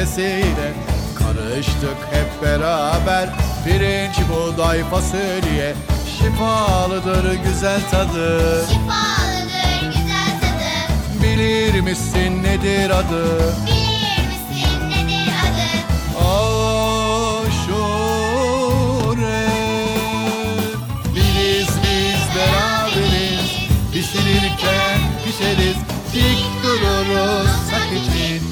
Kepçesiyle Karıştık hep beraber. Pirinç, buğday, fasulye Şifalıdır güzel tadı. Şifalıdır güzel tadı. Bilir misin nedir adı? Bilir misin nedir adı? Aşure. Biriz biz beraberiz. Pişirirken pişeriz. Dik dururuz. Sak için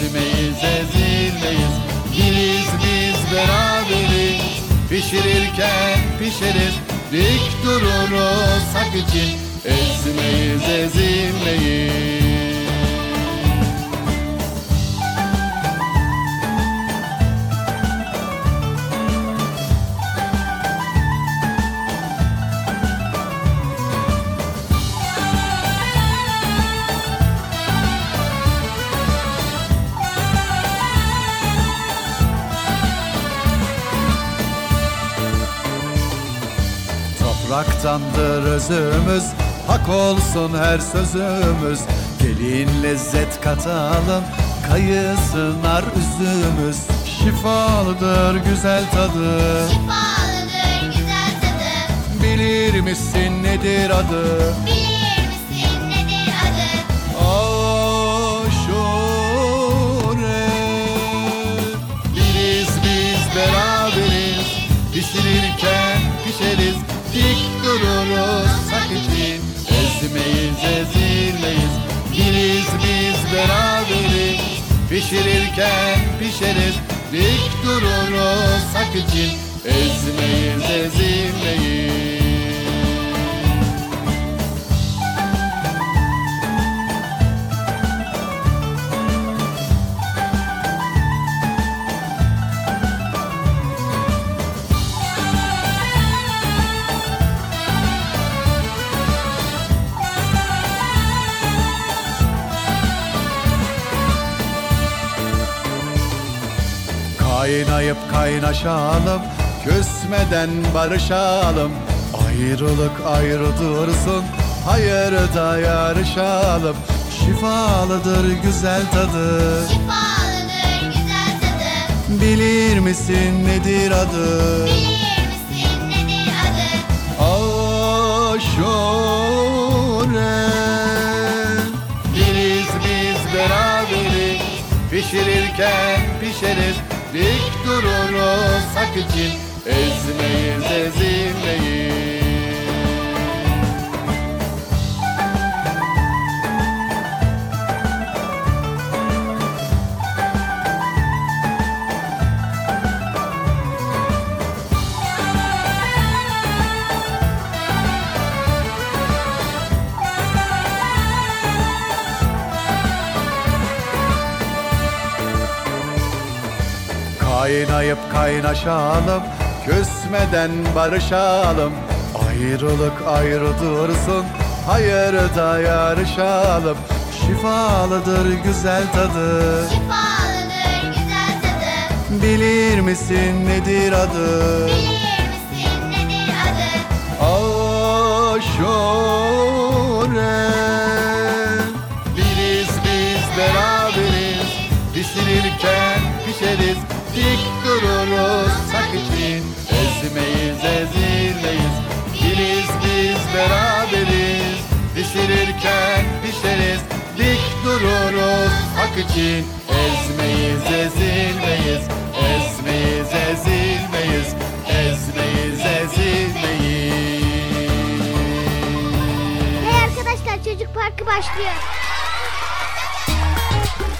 Ezmeyiz ezilmeyiz. Biriz biz beraberiz. Pişirirken pişeriz. Dik dururuz sak için. Ezmeyiz ezilmeyiz Topraktandır özümüz. Hak olsun her sözümüz. Gelin lezzet katalım Kayısı nar üzümüz. Şifalıdır güzel tadı. Şifalıdır güzel tadı. Bilir misin nedir adı? Bilir misin nedir adı? Aşure. Biriz biz beraberiz. Pişirirken pişeriz ezilmeyiz. Biriz biz beraberiz. Pişirirken pişeriz. Dik dururuz sak için. Ezmeyiz ezilmeyiz Kaynayıp kaynaşalım Küsmeden barışalım. Ayrılık ayrı dursun Hayırda yarışalım. Şifalıdır güzel tadı. Şifalıdır güzel tadı. Bilir misin nedir adı? Bilir misin nedir adı? Aşure. Biriz biz beraberiz. Pişirirken pişeriz Dik dururuz hak için. Ezmeyiz ezilmeyiz Kaynayıp kaynaşalım Küsmeden barışalım. Ayrılık ayrı dursun Hayırda yarışalım. Şifalıdır güzel tadı. Şifalıdır güzel tadı. Bilir misin nedir adı? Bilir misin nedir adı? Aşure. Biriz biz beraberiz. Pişirirken pişeriz Dik dururuz sak için. Ezmeyiz ezilmeyiz. Biriz biz beraberiz. Pişirirken pişeriz. Dik dururuz hak için. Ezmeyiz ezilmeyiz. Ezmeyiz ezilmeyiz. Ezmeyiz ezilmeyiz. Hey arkadaşlar çocuk parkı başlıyor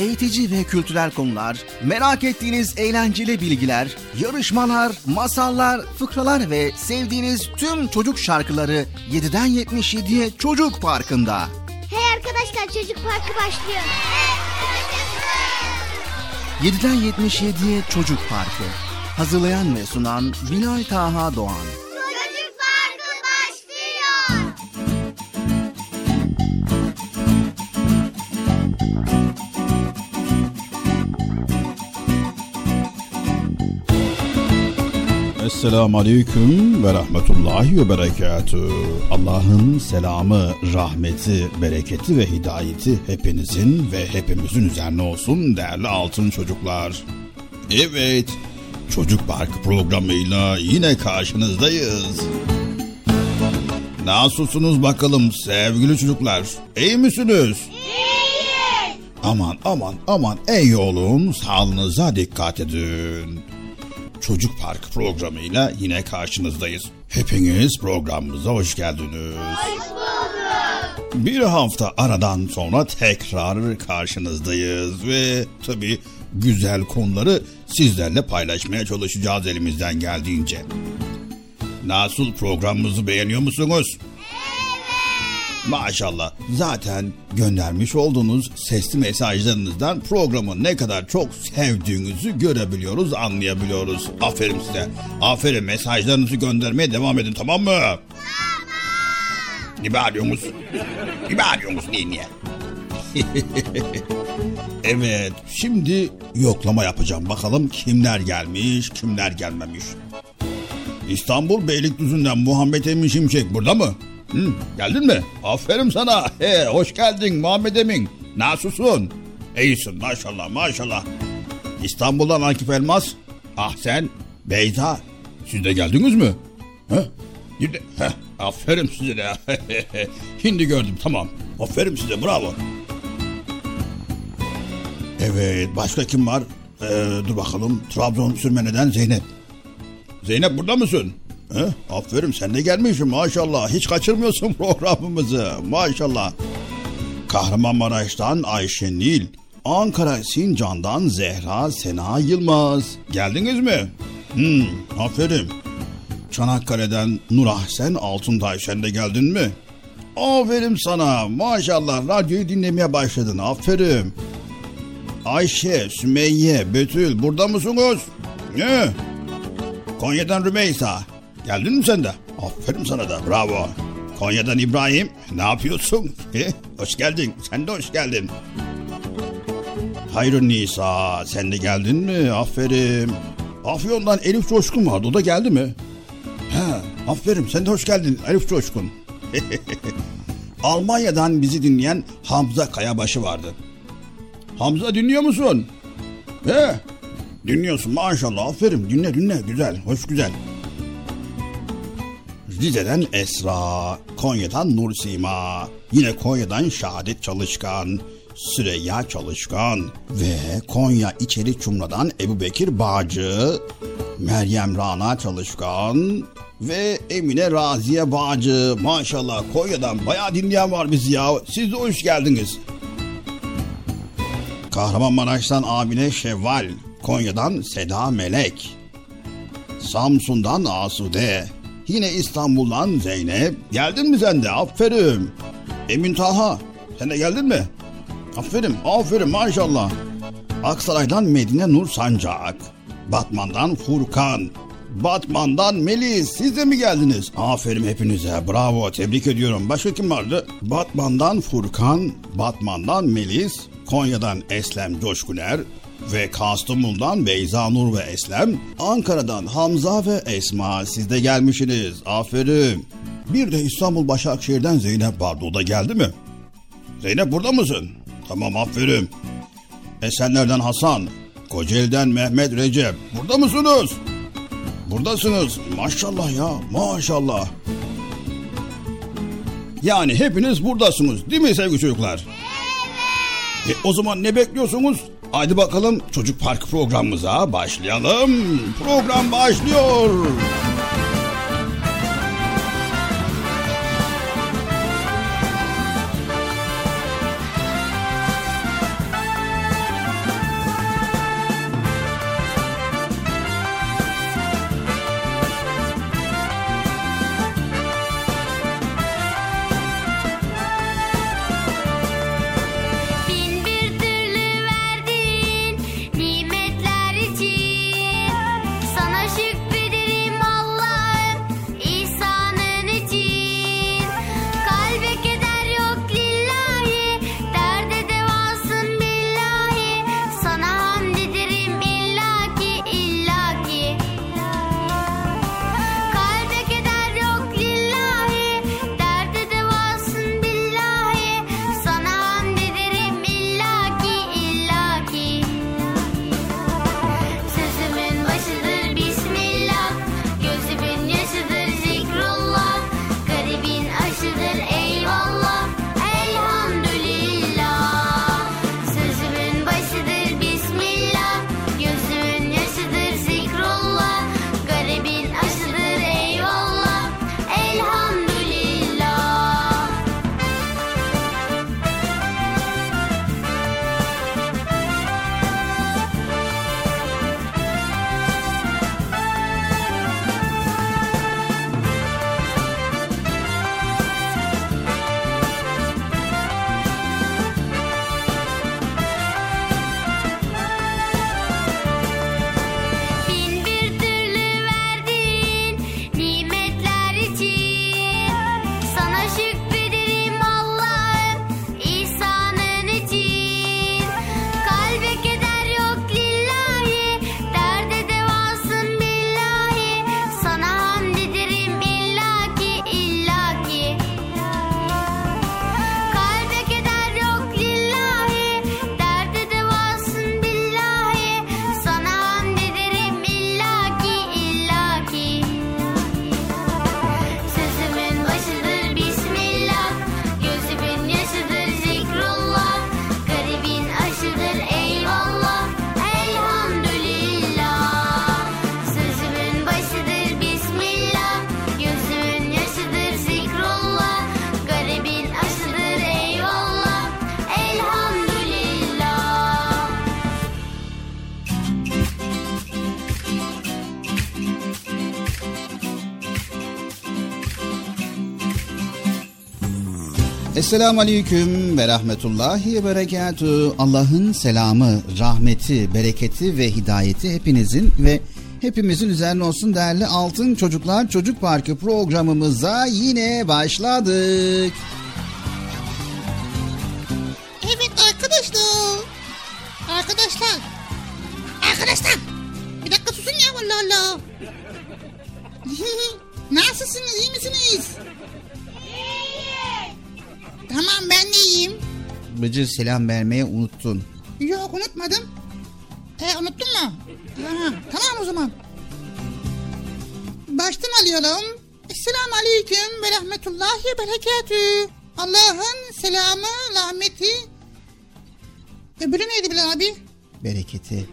Eğitici ve kültürel konular, merak ettiğiniz eğlenceli bilgiler, yarışmalar, masallar, fıkralar ve sevdiğiniz tüm çocuk şarkıları 7'den 77'ye Çocuk Parkı'nda. Hey arkadaşlar çocuk parkı başlıyor 7'den 77'ye Çocuk Parkı. Hazırlayan ve sunan Bilal Taha Doğan. Esselamu Aleyküm ve Rahmetullahi ve Berekatü. Allah'ın selamı, rahmeti, bereketi ve hidayeti hepinizin ve hepimizin üzerine olsun değerli altın çocuklar. Evet, Çocuk Parkı programıyla yine karşınızdayız. Nasılsınız bakalım sevgili çocuklar? İyi misiniz? İyiyiz. Aman aman aman iyi olun, sağlığınıza dikkat edin. Çocuk Park programıyla yine karşınızdayız. Hepiniz programımıza hoş geldiniz. Hoş bulduk. Bir hafta aradan sonra tekrar karşınızdayız ve tabii güzel konuları sizlerle paylaşmaya çalışacağız elimizden geldiğince. Nasıl programımızı beğeniyor musunuz? Maşallah. Zaten göndermiş olduğunuz sesli mesajlarınızdan programı ne kadar çok sevdiğinizi görebiliyoruz, anlayabiliyoruz. Aferin size. Aferin mesajlarınızı göndermeye devam edin tamam mı? Tamam. Ne bağırıyorsunuz? Ne bağırıyorsunuz niye niye? evet şimdi yoklama yapacağım. Bakalım kimler gelmiş kimler gelmemiş. İstanbul Beylikdüzü'nden Muhammed Emin Şimşek burada mı? Hı, geldin mi? Aferin sana. He, hoş geldin Muhammed Emin. Nasılsın? İyisin maşallah maşallah. İstanbul'dan Akif Elmas. Ah sen Beyza. Siz de geldiniz mi? Ha? Şimdi, heh, aferin size de. Şimdi gördüm tamam. Aferin size bravo. Evet başka kim var? Ee, dur bakalım. Trabzon Sürmene'den Zeynep. Zeynep burada mısın? He? Aferin sen de gelmişsin maşallah. Hiç kaçırmıyorsun programımızı maşallah. Kahramanmaraş'tan Ayşe Nil. Ankara Sincan'dan Zehra Sena Yılmaz. Geldiniz mi? Hmm, aferin. Çanakkale'den Nur Ahsen Altuntay sen de geldin mi? Aferin sana. Maşallah radyoyu dinlemeye başladın. Aferin. Ayşe, Sümeyye, Betül burada mısınız? Ne? Konya'dan Rümeysa. Geldin mi sen de? Aferin sana da bravo. Konya'dan İbrahim. Ne yapıyorsun? Hoş geldin. Sen de hoş geldin. Hayrun Nisa. Sen de geldin mi? Aferin. Afyon'dan Elif Coşkun vardı. O da geldi mi? He, aferin. Sen de hoş geldin Elif Coşkun. Almanya'dan bizi dinleyen Hamza Kayabaşı vardı. Hamza dinliyor musun? He, dinliyorsun maşallah aferin dinle dinle güzel hoş güzel. Rize'den Esra, Konya'dan Nur Sima, yine Konya'dan Şahadet Çalışkan, Süreyya Çalışkan ve Konya İçeri Çumra'dan Ebu Bekir Bağcı, Meryem Rana Çalışkan ve Emine Raziye Bağcı. Maşallah Konya'dan bayağı dinleyen var bizi ya. Siz de hoş geldiniz. Kahramanmaraş'tan Amine Şevval, Konya'dan Seda Melek, Samsun'dan Asude, yine İstanbul'dan Zeynep. Geldin mi sen de? Aferin. Emin Taha, sen de geldin mi? Aferin, aferin maşallah. Aksaray'dan Medine Nur Sancak, Batman'dan Furkan, Batman'dan Melis siz de mi geldiniz? Aferin hepinize bravo tebrik ediyorum. Başka kim vardı? Batman'dan Furkan, Batman'dan Melis, Konya'dan Eslem Coşkuner ve Kastamonu'dan Beyza Nur ve Eslem, Ankara'dan Hamza ve Esma siz de gelmişsiniz. Aferin. Bir de İstanbul Başakşehir'den Zeynep vardı. O da geldi mi? Zeynep burada mısın? Tamam aferin. Esenler'den Hasan, Kocaeli'den Mehmet Recep. Burada mısınız? Buradasınız. Maşallah ya maşallah. Yani hepiniz buradasınız değil mi sevgili çocuklar? Evet. E, o zaman ne bekliyorsunuz? Haydi bakalım Çocuk Park programımıza başlayalım. Program başlıyor. Bin Esselamu Aleyküm ve Rahmetullahi ve Berekatü. Allah'ın selamı, rahmeti, bereketi ve hidayeti hepinizin ve hepimizin üzerine olsun değerli Altın Çocuklar Çocuk Parkı programımıza yine başladık. Bıcır selam vermeye unuttun. Yok unutmadım. E unuttun mu? Ha, tamam o zaman. Baştan alıyorum. Esselamu Aleyküm ve Rahmetullahi ve Berekatü. Allah'ın selamı, rahmeti. Öbürü neydi Bilal abi? Bereketi.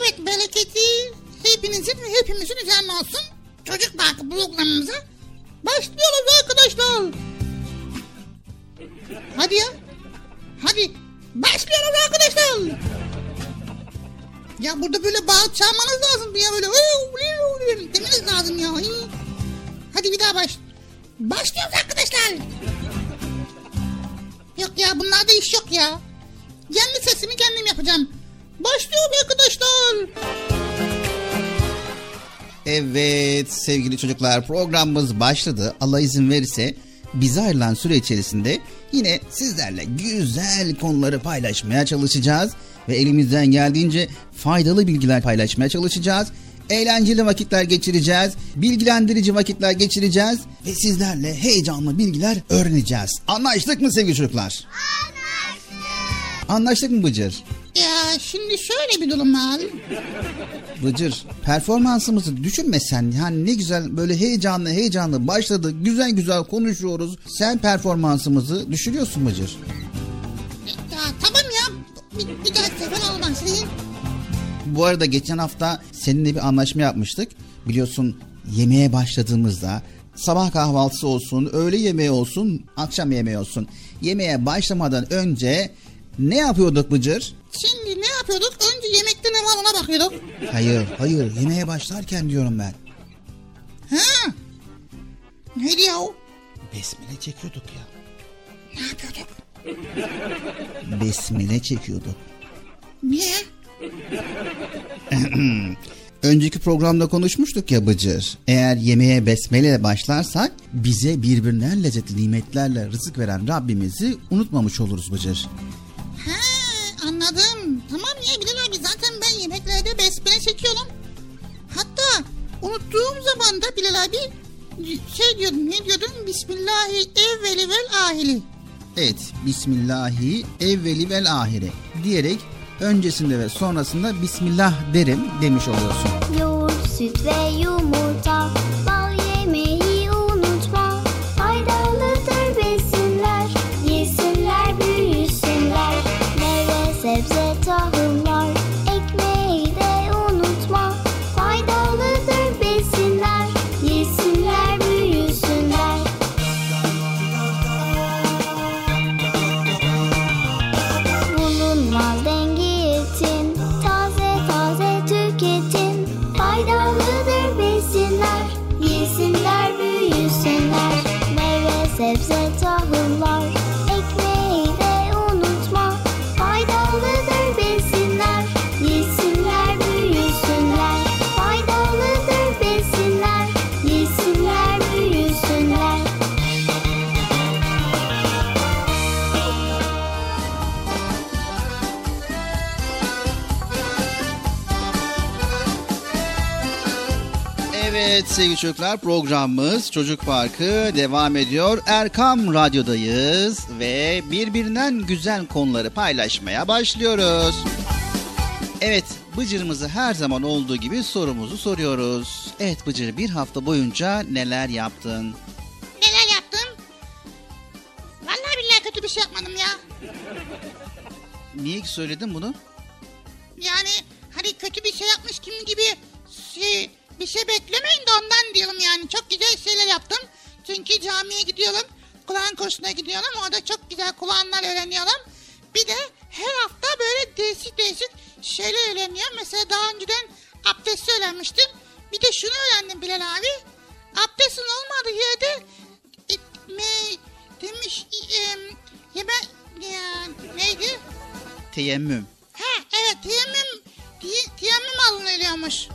Evet bereketi hepinizin ve hepimizin üzerine olsun. Çocuk Parkı programımıza başlıyoruz arkadaşlar. Hadi ya. Hadi. Başlıyoruz arkadaşlar. Ya burada böyle bağırıp çağırmanız lazım ya böyle. Demeniz lazım ya. Hadi bir daha baş. Başlıyoruz arkadaşlar. Yok ya bunlarda iş yok ya. Kendi sesimi kendim yapacağım. Başlıyor arkadaşlar. Evet sevgili çocuklar programımız başladı. Allah izin verirse bize ayrılan süre içerisinde yine sizlerle güzel konuları paylaşmaya çalışacağız. Ve elimizden geldiğince faydalı bilgiler paylaşmaya çalışacağız. Eğlenceli vakitler geçireceğiz. Bilgilendirici vakitler geçireceğiz. Ve sizlerle heyecanlı bilgiler öğreneceğiz. Anlaştık mı sevgili çocuklar? Anlaştık. Anlaştık mı Bıcır? Şimdi şöyle bir durum var. Bıcır performansımızı düşünmesen yani ne güzel böyle heyecanlı heyecanlı başladı güzel güzel konuşuyoruz. Sen performansımızı düşürüyorsun Bıcır. Ya tamam ya. Bir, bir daha sefer olmasın. Bu arada geçen hafta seninle bir anlaşma yapmıştık. Biliyorsun yemeğe başladığımızda sabah kahvaltısı olsun, öğle yemeği olsun, akşam yemeği olsun. Yemeğe başlamadan önce ne yapıyorduk Bıcır? Şimdi ne yapıyorduk? Önce yemekte ne var ona bakıyorduk. Hayır, hayır yemeğe başlarken diyorum ben. Ha? Neydi ya o? Besmele çekiyorduk ya. Ne yapıyorduk? Besmele çekiyorduk. Niye? Önceki programda konuşmuştuk ya Bıcır. Eğer yemeğe besmele başlarsak bize birbirinden lezzetli nimetlerle rızık veren Rabbimizi unutmamış oluruz Bıcır. Anladım. Tamam ya Bilal abi zaten ben yemeklerde besmele çekiyorum. Hatta unuttuğum zaman da Bilal abi şey diyordum ne diyordum? Bismillahi evveli vel ahili. Evet, Bismillahi evveli vel ahire diyerek öncesinde ve sonrasında Bismillah derim demiş oluyorsun. Yoğurt, süt ve yumurta sevgili çocuklar programımız Çocuk Parkı devam ediyor. Erkam Radyo'dayız ve birbirinden güzel konuları paylaşmaya başlıyoruz. Evet Bıcır'ımızı her zaman olduğu gibi sorumuzu soruyoruz. Evet Bıcır bir hafta boyunca neler yaptın? Neler yaptım? Vallahi billahi kötü bir şey yapmadım ya. Niye söyledin bunu? Yani hani kötü bir şey yapmış kim gibi bir şey beklemeyin de ondan diyorum yani. Çok güzel şeyler yaptım. Çünkü camiye gidiyorum. Kur'an kursuna gidiyorum. Orada çok güzel Kur'anlar öğreniyorum. Bir de her hafta böyle değişik değişik şeyler öğreniyorum. Mesela daha önceden abdesti öğrenmiştim. Bir de şunu öğrendim Bilal abi. Abdestin olmadığı yerde itme, demiş ş- em, yeme ya, neydi? Teyemmüm. Ha evet teyemmüm teyemmüm alınıyormuş.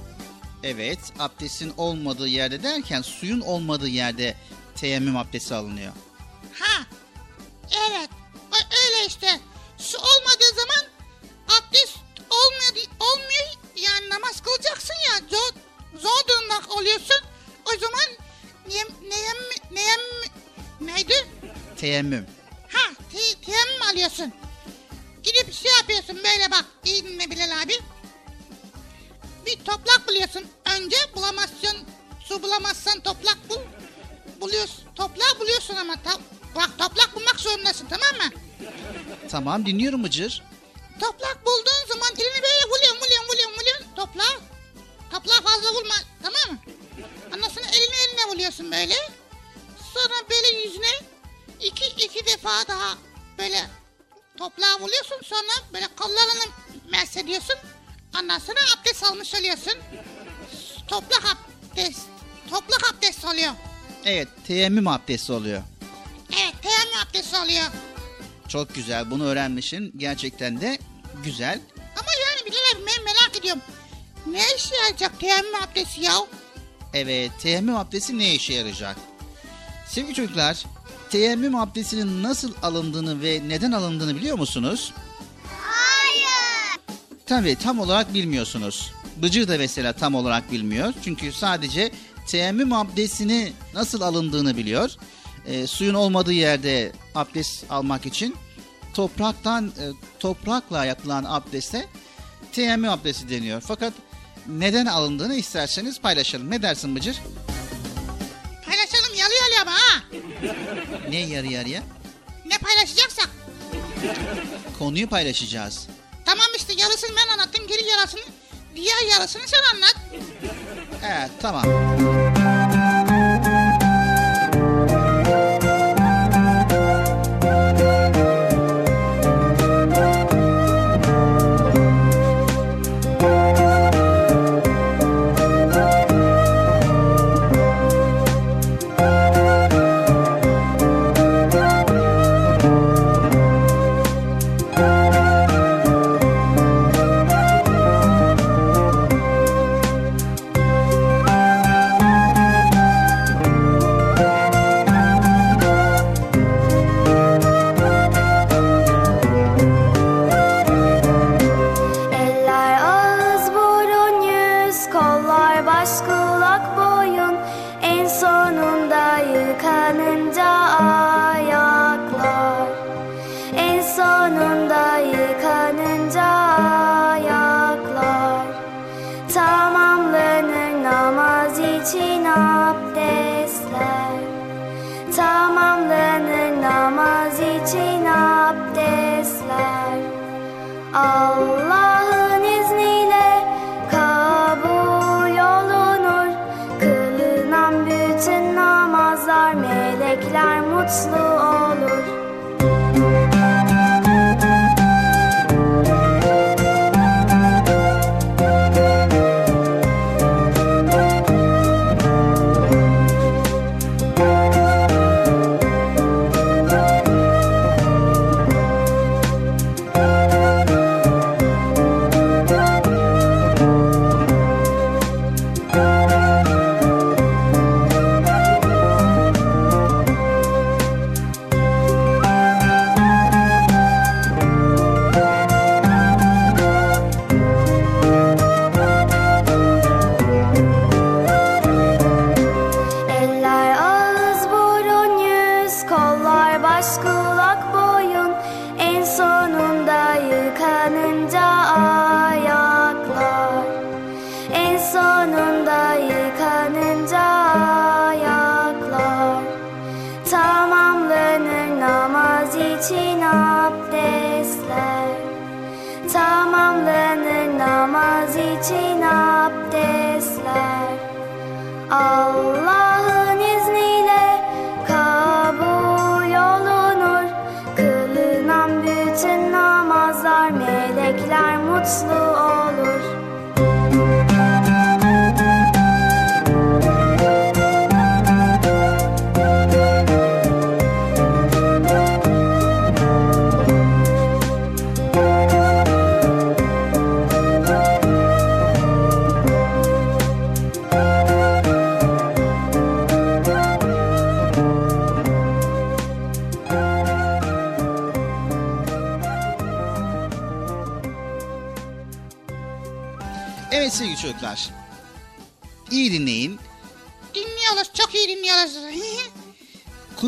Evet, abdestin olmadığı yerde derken suyun olmadığı yerde teyemmüm abdesti alınıyor. Ha evet Ö- öyle işte. Su olmadığı zaman abdest olmuyor, olmuyor yani namaz kılacaksın ya zor, zor durumda oluyorsun. O zaman neyem, neyem, neyem, neydi? Teyemmüm. Ha te, teyemmüm alıyorsun. Gidip şey yapıyorsun böyle bak iyi dinle Bilal abi. Bir toprak buluyorsun. Önce bulamazsın. Su bulamazsan toprak bul. Buluyorsun. Toprağı buluyorsun ama. Ta- bak toprak bulmak zorundasın tamam mı? Tamam dinliyorum Bıcır. Toprak bulduğun zaman elini böyle vuruyorsun vuruyorsun vuruyorsun vuruyorsun toprağa. Toprağa fazla vurma tamam mı? Sonra elini eline vuruyorsun böyle. Sonra böyle yüzüne iki, iki defa daha böyle toprağa vuruyorsun. Sonra böyle kollarını mersediyorsun. Ondan sonra abdest almış oluyorsun. Toprak abdest. Toprak abdest oluyor. Evet, teyemmüm abdesti oluyor. Evet teyemmüm abdesti oluyor. Çok güzel, bunu öğrenmişsin. Gerçekten de güzel. Ama yani Bilal ben merak ediyorum. Ne işe yarayacak teyemmüm abdesti ya? Evet, teyemmüm abdesti ne işe yarayacak? Sevgili çocuklar, teyemmüm abdestinin nasıl alındığını ve neden alındığını biliyor musunuz? Tabii tam olarak bilmiyorsunuz. Bıcır da mesela tam olarak bilmiyor. Çünkü sadece teyemmüm abdestini nasıl alındığını biliyor. E, suyun olmadığı yerde abdest almak için topraktan e, toprakla yapılan abdeste teyemmüm abdesti deniyor. Fakat neden alındığını isterseniz paylaşalım. Ne dersin Bıcır? Paylaşalım yalı yalı ama ha. Ne yarı yarıya? Ne paylaşacaksak. Konuyu paylaşacağız. Yarısını ben anlattım geri yarısını diğer yarısını sen anlat. Evet tamam.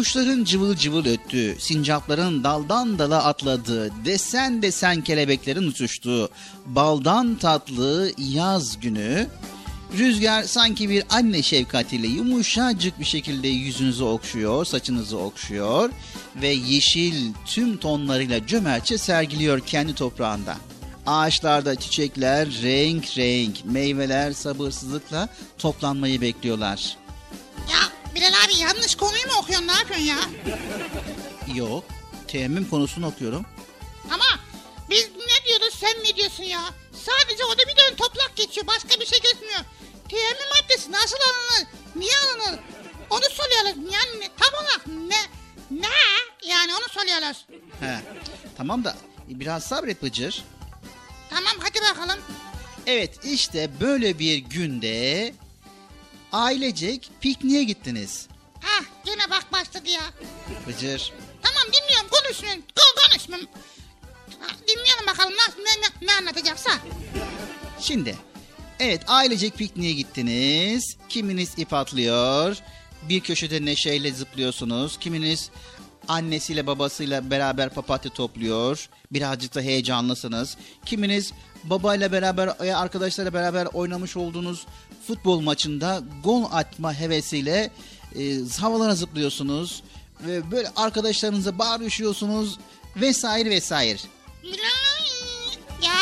Kuşların cıvıl cıvıl öttüğü, sincapların daldan dala atladığı, desen desen kelebeklerin uçuştuğu, baldan tatlı yaz günü, rüzgar sanki bir anne şefkatiyle yumuşacık bir şekilde yüzünüzü okşuyor, saçınızı okşuyor ve yeşil tüm tonlarıyla cömertçe sergiliyor kendi toprağında. Ağaçlarda çiçekler renk renk, meyveler sabırsızlıkla toplanmayı bekliyorlar. ya yanlış konuyu mu okuyorsun ne yapıyorsun ya? Yok, teyemmüm konusunu okuyorum. Ama biz ne diyoruz sen ne diyorsun ya? Sadece orada bir dön toprak geçiyor başka bir şey geçmiyor. Teyemmüm maddesi nasıl alınır? Niye alınır? Onu soruyoruz. Yani tam olarak ne? Ne? Yani onu soruyoruz. He. Tamam da biraz sabret Bıcır. Tamam hadi bakalım. Evet işte böyle bir günde ailecek pikniğe gittiniz. Ha yine bak başladı ya. Bıcır. Tamam dinliyorum konuşmayın. Ko- konuşmayın. Dinleyelim bakalım ne, ne, ne anlatacaksa. Şimdi evet ailecek pikniğe gittiniz. Kiminiz ip atlıyor. Bir köşede neşeyle zıplıyorsunuz. Kiminiz annesiyle babasıyla beraber papatya topluyor. Birazcık da heyecanlısınız. Kiminiz babayla beraber veya arkadaşlarla beraber oynamış olduğunuz futbol maçında gol atma hevesiyle e, havalara zıplıyorsunuz. Ve böyle arkadaşlarınıza bağırışıyorsunuz vesaire vesaire. Ya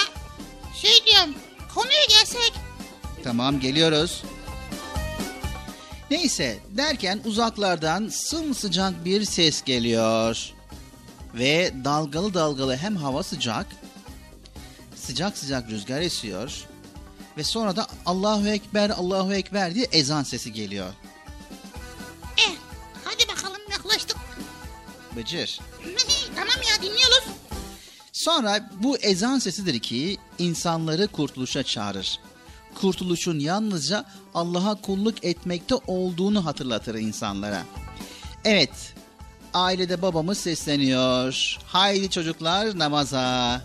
şey diyorum konuya gelsek. Tamam geliyoruz. Neyse derken uzaklardan sımsıcak bir ses geliyor. Ve dalgalı dalgalı hem hava sıcak, sıcak sıcak rüzgar esiyor. Ve sonra da Allahu Ekber, Allahu Ekber diye ezan sesi geliyor. Hadi bakalım yaklaştık. Bıcır. tamam ya dinliyoruz. Sonra bu ezan sesidir ki insanları kurtuluşa çağırır. Kurtuluşun yalnızca Allah'a kulluk etmekte olduğunu hatırlatır insanlara. Evet, ailede babamız sesleniyor. Haydi çocuklar namaza.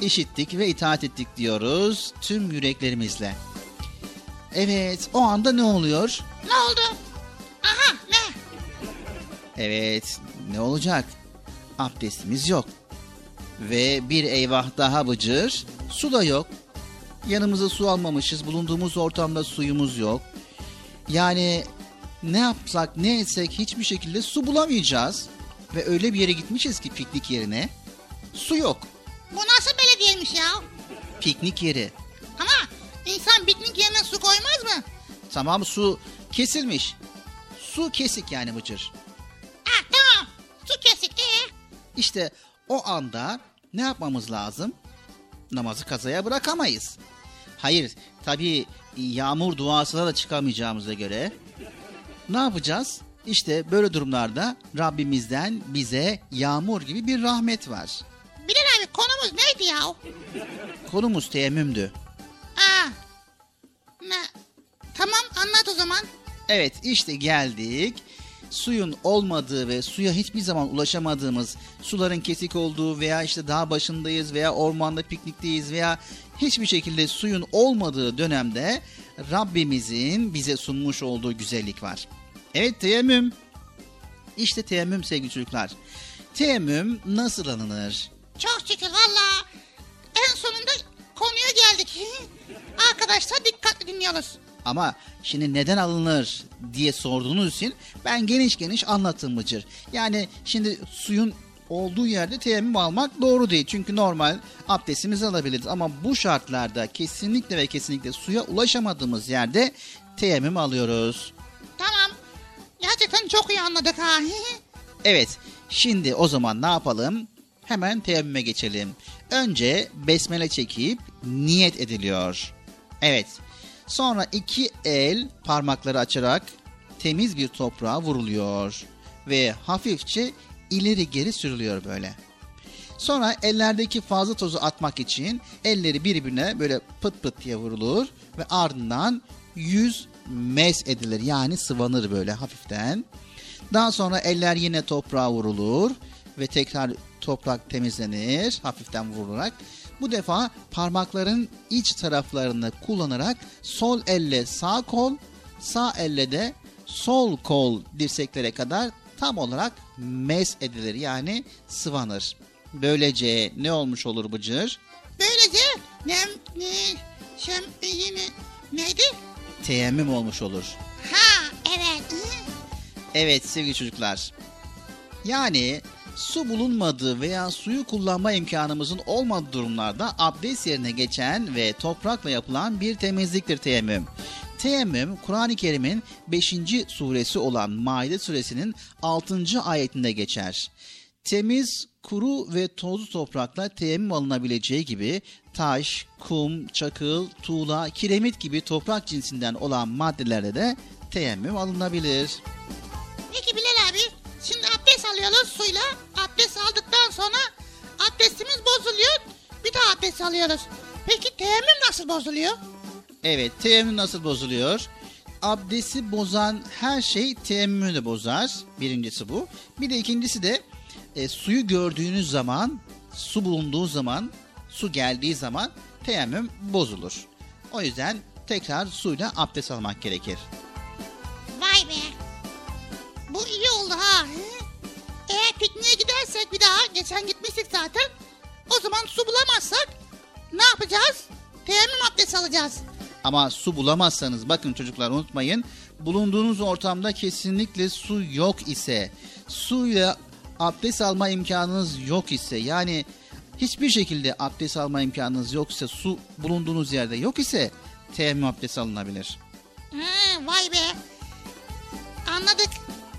İşittik ve itaat ettik diyoruz tüm yüreklerimizle. Evet, o anda ne oluyor? Ne oldu? Evet, ne olacak? Abdestimiz yok. Ve bir eyvah daha bıcır, su da yok. Yanımıza su almamışız, bulunduğumuz ortamda suyumuz yok. Yani ne yapsak ne etsek hiçbir şekilde su bulamayacağız. Ve öyle bir yere gitmişiz ki piknik yerine. Su yok. Bu nasıl belediyeymiş ya? Piknik yeri. Ama insan piknik yerine su koymaz mı? Tamam su kesilmiş. Su kesik yani bıcır. Su kesik. Ee? İşte o anda ne yapmamız lazım? Namazı kazaya bırakamayız. Hayır, tabii yağmur duasına da çıkamayacağımıza göre ne yapacağız? İşte böyle durumlarda Rabbimizden bize yağmur gibi bir rahmet var. Bilal abi konumuz neydi ya? Konumuz teyemmümdü. Ha. Ne? Tamam anlat o zaman. Evet işte geldik. Suyun olmadığı ve suya hiçbir zaman ulaşamadığımız, suların kesik olduğu veya işte dağ başındayız veya ormanda piknikteyiz veya hiçbir şekilde suyun olmadığı dönemde Rabbimizin bize sunmuş olduğu güzellik var. Evet teyemmüm. İşte teyemmüm sevgili çocuklar. Teyemmüm nasıl alınır? Çok şükür valla. En sonunda konuya geldik. Arkadaşlar dikkatli dinliyoruz. Ama şimdi neden alınır diye sorduğunuz için ben geniş geniş anlattım Bıcır. Yani şimdi suyun olduğu yerde teyemmüm almak doğru değil. Çünkü normal abdestimizi alabiliriz. Ama bu şartlarda kesinlikle ve kesinlikle suya ulaşamadığımız yerde teyemmüm alıyoruz. Tamam. Gerçekten çok iyi anladık ha. Evet şimdi o zaman ne yapalım? Hemen teyemmüme geçelim. Önce besmele çekip niyet ediliyor. Evet. Sonra iki el parmakları açarak temiz bir toprağa vuruluyor. Ve hafifçe ileri geri sürülüyor böyle. Sonra ellerdeki fazla tozu atmak için elleri birbirine böyle pıt pıt diye vurulur ve ardından yüz mes edilir yani sıvanır böyle hafiften. Daha sonra eller yine toprağa vurulur ve tekrar toprak temizlenir hafiften vurularak. Bu defa parmakların iç taraflarını kullanarak sol elle sağ kol, sağ elle de sol kol dirseklere kadar tam olarak mes edilir yani sıvanır. Böylece ne olmuş olur Bıcır? Böylece nem ne şem yine neydi? Teyemmüm olmuş olur. Ha evet. Evet sevgili çocuklar. Yani su bulunmadığı veya suyu kullanma imkanımızın olmadığı durumlarda abdest yerine geçen ve toprakla yapılan bir temizliktir teyemmüm. Teyemmüm Kur'an-ı Kerim'in 5. suresi olan Maide suresinin 6. ayetinde geçer. Temiz, kuru ve tozlu toprakla teyemmüm alınabileceği gibi taş, kum, çakıl, tuğla, kiremit gibi toprak cinsinden olan maddelerde de teyemmüm alınabilir. Peki şimdi abdest alıyoruz suyla. Abdest aldıktan sonra abdestimiz bozuluyor. Bir daha abdest alıyoruz. Peki teyemmüm nasıl bozuluyor? Evet, teyemmüm nasıl bozuluyor? Abdesti bozan her şey teyemmümü de bozar. Birincisi bu. Bir de ikincisi de e, suyu gördüğünüz zaman, su bulunduğu zaman, su geldiği zaman teyemmüm bozulur. O yüzden tekrar suyla abdest almak gerekir. Vay be. Bu iyi oldu ha. Eğer pikniğe gidersek bir daha geçen gitmiştik zaten. O zaman su bulamazsak ne yapacağız? Teyemmüm abdesti alacağız. Ama su bulamazsanız bakın çocuklar unutmayın. Bulunduğunuz ortamda kesinlikle su yok ise, suyla abdest alma imkanınız yok ise yani hiçbir şekilde abdest alma imkanınız yok ise su bulunduğunuz yerde yok ise teyemmüm abdesti alınabilir. Ha, vay be. Anladık.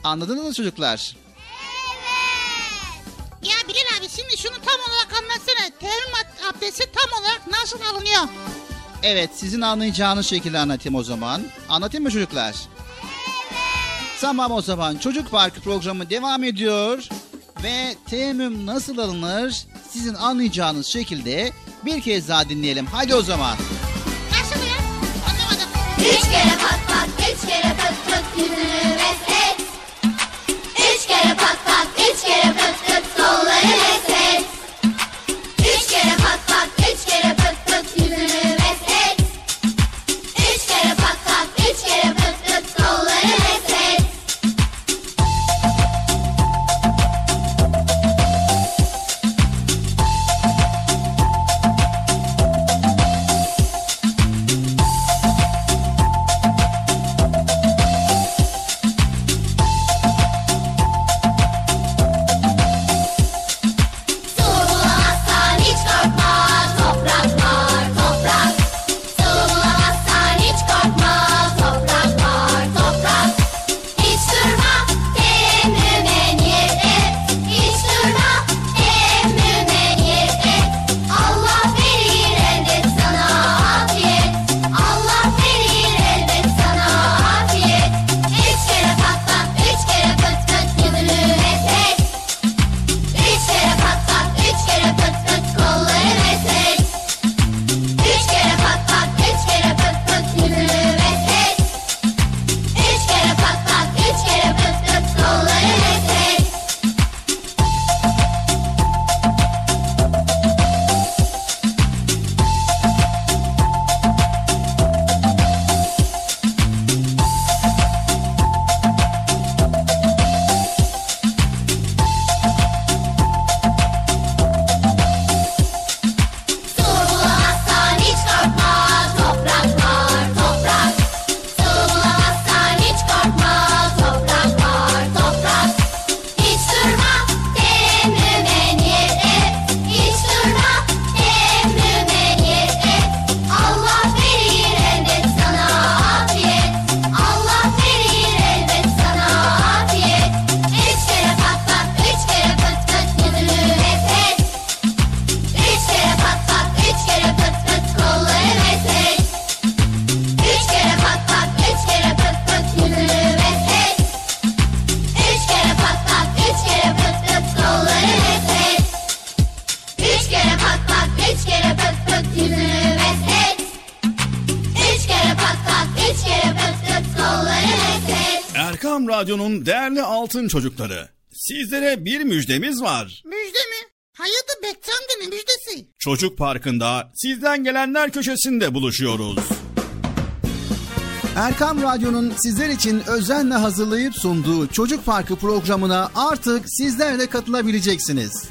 Anladınız mı çocuklar? Ya Bilal abi şimdi şunu tam olarak anlatsana. Ab- abdesti tam olarak nasıl alınıyor? Evet sizin anlayacağınız şekilde anlatayım o zaman. Anlatayım mı çocuklar? Tamam o zaman Çocuk Parkı programı devam ediyor. Ve teyemmüm nasıl alınır sizin anlayacağınız şekilde bir kez daha dinleyelim. Hadi o zaman. Nasıl ya? Anlamadım. Üç kere pat pat, üç kere pıt pıt yüzünü meslet. Üç kere pat pat, üç kere pıt pıt kolları meslet. Üç müjdemiz var. Müjde mi? Hayırdır Bekçi amca ne müjdesi? Çocuk Parkı'nda sizden gelenler köşesinde buluşuyoruz. Erkam Radyo'nun sizler için özenle hazırlayıp sunduğu Çocuk Parkı programına artık sizler de katılabileceksiniz.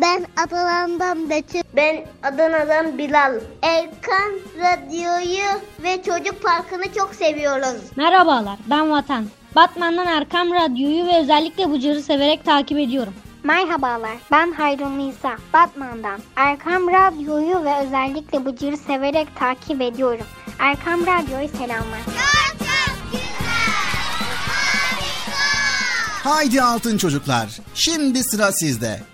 Ben Adana'dan Betül. Ben Adana'dan Bilal. Erkan Radyo'yu ve Çocuk Parkı'nı çok seviyoruz. Merhabalar, ben Vatan. Batman'dan Erkam Radyo'yu ve özellikle Bıcır'ı severek takip ediyorum. Merhabalar, ben Hayrun Nisa, Batman'dan. Erkam Radyo'yu ve özellikle Bıcır'ı severek takip ediyorum. Erkam Radyo'yu selamlar. Çok çok güzel. Harika. Haydi altın çocuklar. Şimdi sıra sizde.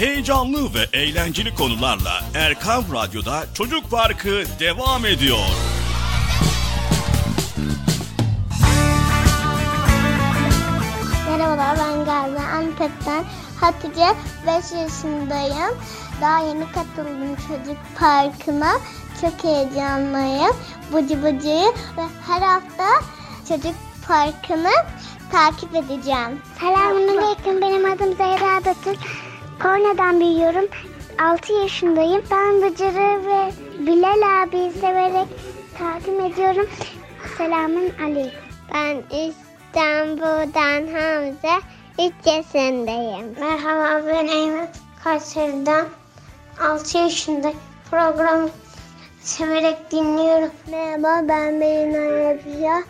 Heyecanlı ve eğlenceli konularla Erkam Radyo'da Çocuk Parkı devam ediyor. Merhabalar ben Gaziantep'ten Hatice 5 yaşındayım. Daha yeni katıldım çocuk parkına. Çok heyecanlıyım. Bıcı bıcıyı ve her hafta çocuk parkını takip edeceğim. Selamünaleyküm benim adım Zehra Betül. Konya'dan büyüyorum. 6 yaşındayım. Ben Bıcır'ı ve Bilal abiyi severek takip ediyorum. Selamun aleyküm. Ben İstanbul'dan Hamza. 3 yaşındayım. Merhaba ben Eymen Kayseri'den 6 yaşındayım. Programı severek dinliyorum. Merhaba ben Melina Yapıya.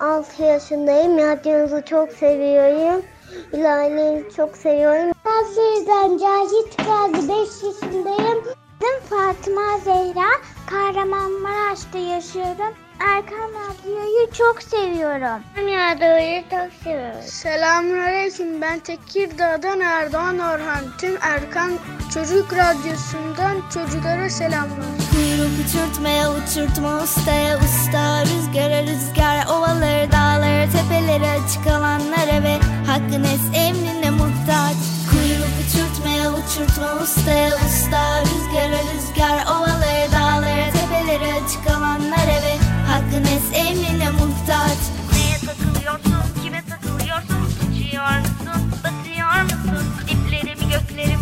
6 yaşındayım. Radyonuzu çok seviyorum. İlahi'yi çok seviyorum. Kayseri'den Cahit Gazi 5 yaşındayım. Ben Fatıma Zehra. Kahramanmaraş'ta yaşıyorum. Erkan Radyo'yu çok seviyorum. Ben Radyo'yu çok seviyorum. Selamünaleyküm. Ben Tekirdağ'dan Erdoğan Orhan. Tüm Erkan Çocuk Radyosu'ndan çocuklara selamlar. Kuyruk uçurtmaya uçurtma ustaya usta. Rüzgara rüzgar ovaları dağları tepeleri açık alanlara ve hakkın es emrine muhtaç. Kuyruk uçurtmaya uçurtma ustaya usta. Rüzgara rüzgar ovaları dağları tepeleri açık alanlara ve hakkın es emrine muhtaç. Neye takılıyorsun, kime takılıyorsun? Uçuyor musun, batıyor musun? Diplerim göklerim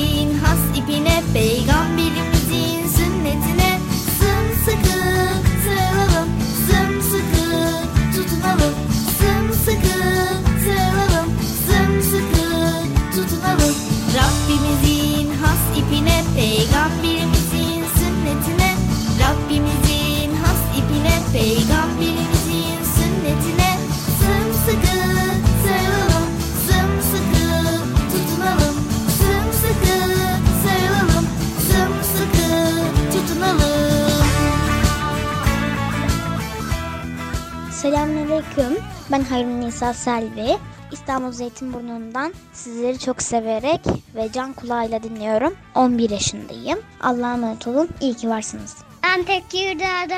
Selamünaleyküm. Ben Hayrun Nisa Selvi. İstanbul Zeytinburnu'ndan sizleri çok severek ve can kulağıyla dinliyorum. 11 yaşındayım. Allah'a emanet olun. İyi ki varsınız. Ben Tekirdağ'da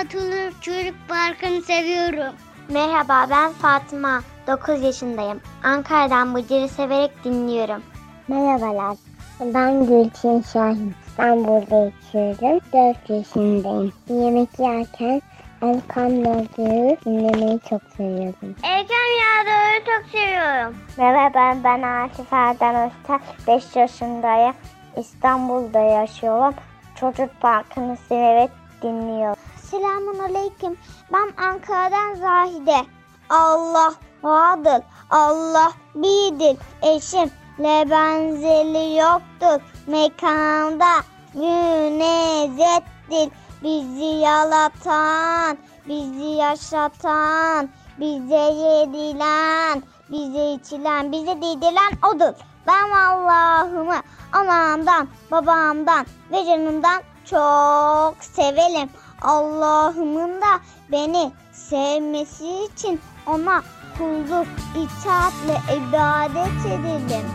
Atulur Çocuk Parkı'nı seviyorum. Merhaba ben Fatıma. 9 yaşındayım. Ankara'dan Bıcır'ı severek dinliyorum. Merhabalar. Ben Gülçin Şahin. İstanbul'da yaşıyorum. 4 yaşındayım. Yemek yerken Erkam Radyo'yu dinlemeyi çok seviyorum. Erken Radyo'yu çok seviyorum. Merhaba ben Asif Erden Özter. 5 yaşındayım. İstanbul'da yaşıyorum. Çocuk Parkı'nı severek dinliyorum. Selamun Aleyküm. Ben Ankara'dan Zahide. Allah vardır. Allah birdir. Eşimle benzeri yoktur. Mekanda münezettir. Bizi yalatan, bizi yaşatan, bize yedilen, bize içilen, bize didirilen odur. Ben Allah'ımı anamdan, babamdan ve canımdan çok severim. Allah'ımın da beni sevmesi için ona kulluk, itaatle ibadet edelim.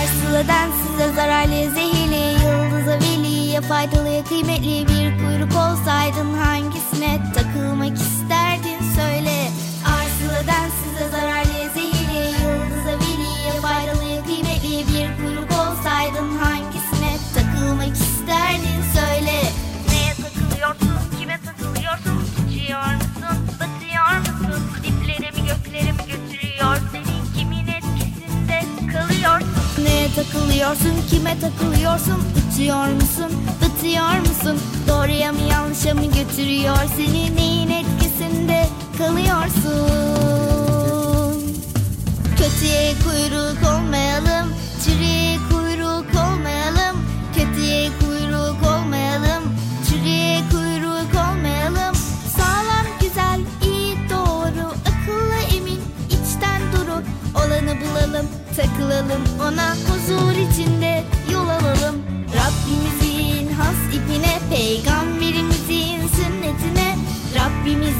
Arsıladan size zararlı, zehirli, yıldıza veliye faydalı, kıymetli bir kuyruk olsaydın hangisine takılmak isterdin söyle. Arsıladan size zararlı, zehirli, yıldıza veliye faydalı, kıymetli bir kuyruk olsaydın hangisine takılmak isterdin söyle. Neye takılıyorsun, kime takılıyorsun, uçuyor musun, batıyor musun, diplerimi göklerimi takılıyorsun, kime takılıyorsun, uçuyor musun, batıyor musun, doğruya mı yanlışa mı götürüyor, seni? Neyin etkisinde kalıyorsun. Kötüye kuyruk olmayalım, çürüye kuyruk olmayalım, kötüye kuyruk olmayalım, çürüye kuyruk olmayalım. Sağlam, güzel, iyi, doğru, akıllı, emin, içten duru olanı bulalım, takılalım ona huzur içinde yol alalım. Rabbimizin has ipine, peygamberimizin sünnetine, Rabbimizin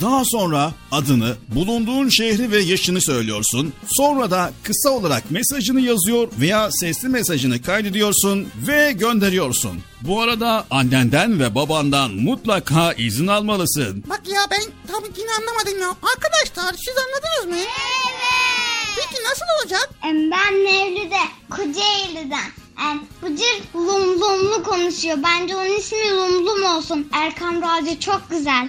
Daha sonra adını, bulunduğun şehri ve yaşını söylüyorsun. Sonra da kısa olarak mesajını yazıyor veya sesli mesajını kaydediyorsun ve gönderiyorsun. Bu arada annenden ve babandan mutlaka izin almalısın. Bak ya ben tabii ki anlamadım ya. Arkadaşlar siz anladınız mı? Evet. Peki nasıl olacak? Ben Mevlüt'e Kocaeli'den Yani Bıcır lum lumlu konuşuyor. Bence onun ismi lum lum olsun. Erkam Radyo çok güzel.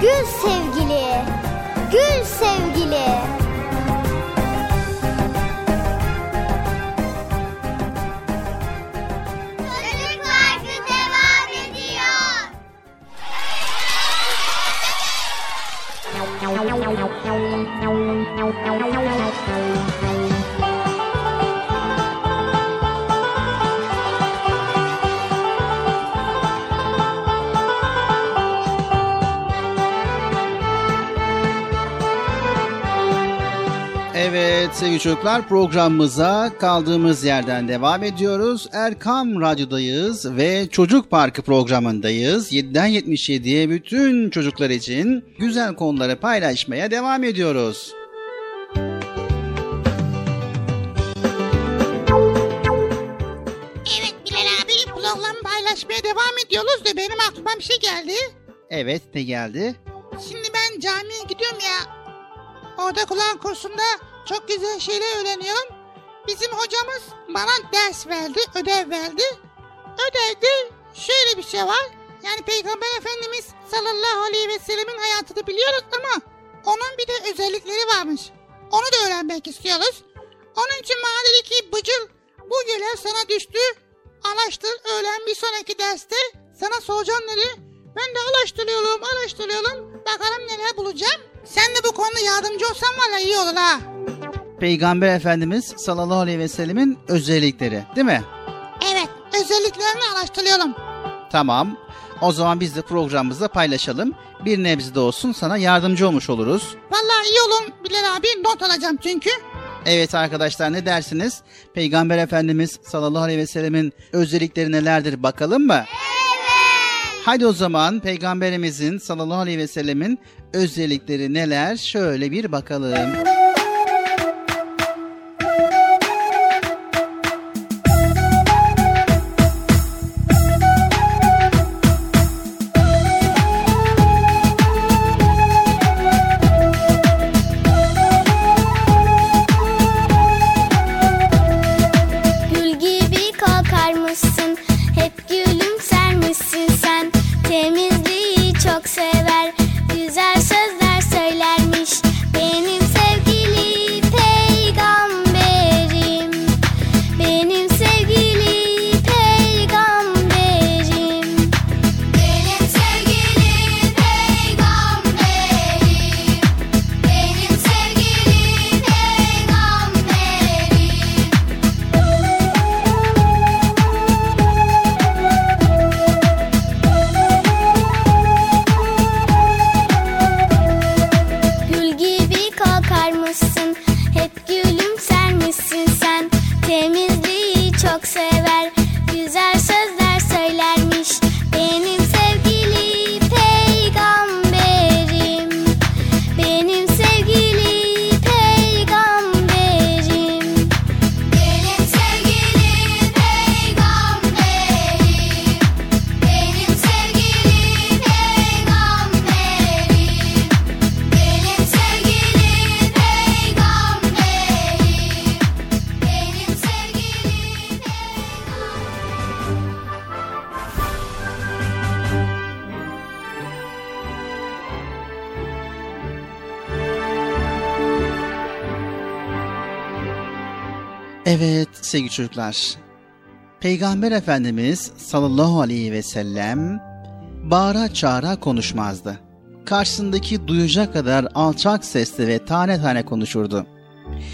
Gül sevgili, gül sevgili. Çocuklar programımıza kaldığımız yerden devam ediyoruz. Erkam Radyo'dayız ve Çocuk Parkı programındayız. 7'den 77'ye bütün çocuklar için güzel konuları paylaşmaya devam ediyoruz. Evet Bilal abi programı paylaşmaya devam ediyoruz da benim aklıma bir şey geldi. Evet ne geldi? Şimdi ben camiye gidiyorum ya. Orada Kur'an kursunda çok güzel şeyler öğreniyorum. Bizim hocamız bana ders verdi, ödev verdi. Ödevde şöyle bir şey var. Yani Peygamber Efendimiz sallallahu aleyhi ve sellemin hayatını biliyoruz ama onun bir de özellikleri varmış. Onu da öğrenmek istiyoruz. Onun için bana dedi ki Bıcıl bu görev sana düştü. Araştır öğlen bir sonraki derste sana soracağım dedi. Ben de araştırıyorum araştırıyorum. Bakalım neler bulacağım. Sen de bu konuda yardımcı olsan valla iyi olur ha. Peygamber Efendimiz sallallahu aleyhi ve sellemin özellikleri değil mi? Evet özelliklerini araştırıyorum. Tamam. O zaman biz de programımızda paylaşalım. Bir nebze de olsun sana yardımcı olmuş oluruz. Valla iyi olun Bilal abi not alacağım çünkü. Evet arkadaşlar ne dersiniz? Peygamber Efendimiz sallallahu aleyhi ve sellemin özellikleri nelerdir bakalım mı? Evet. Hadi o zaman Peygamberimizin sallallahu aleyhi ve sellemin özellikleri neler? Şöyle bir bakalım. Sevgili çocuklar. Peygamber Efendimiz sallallahu aleyhi ve sellem bağıra çağıra konuşmazdı. Karşısındaki duyacak kadar alçak sesle ve tane tane konuşurdu.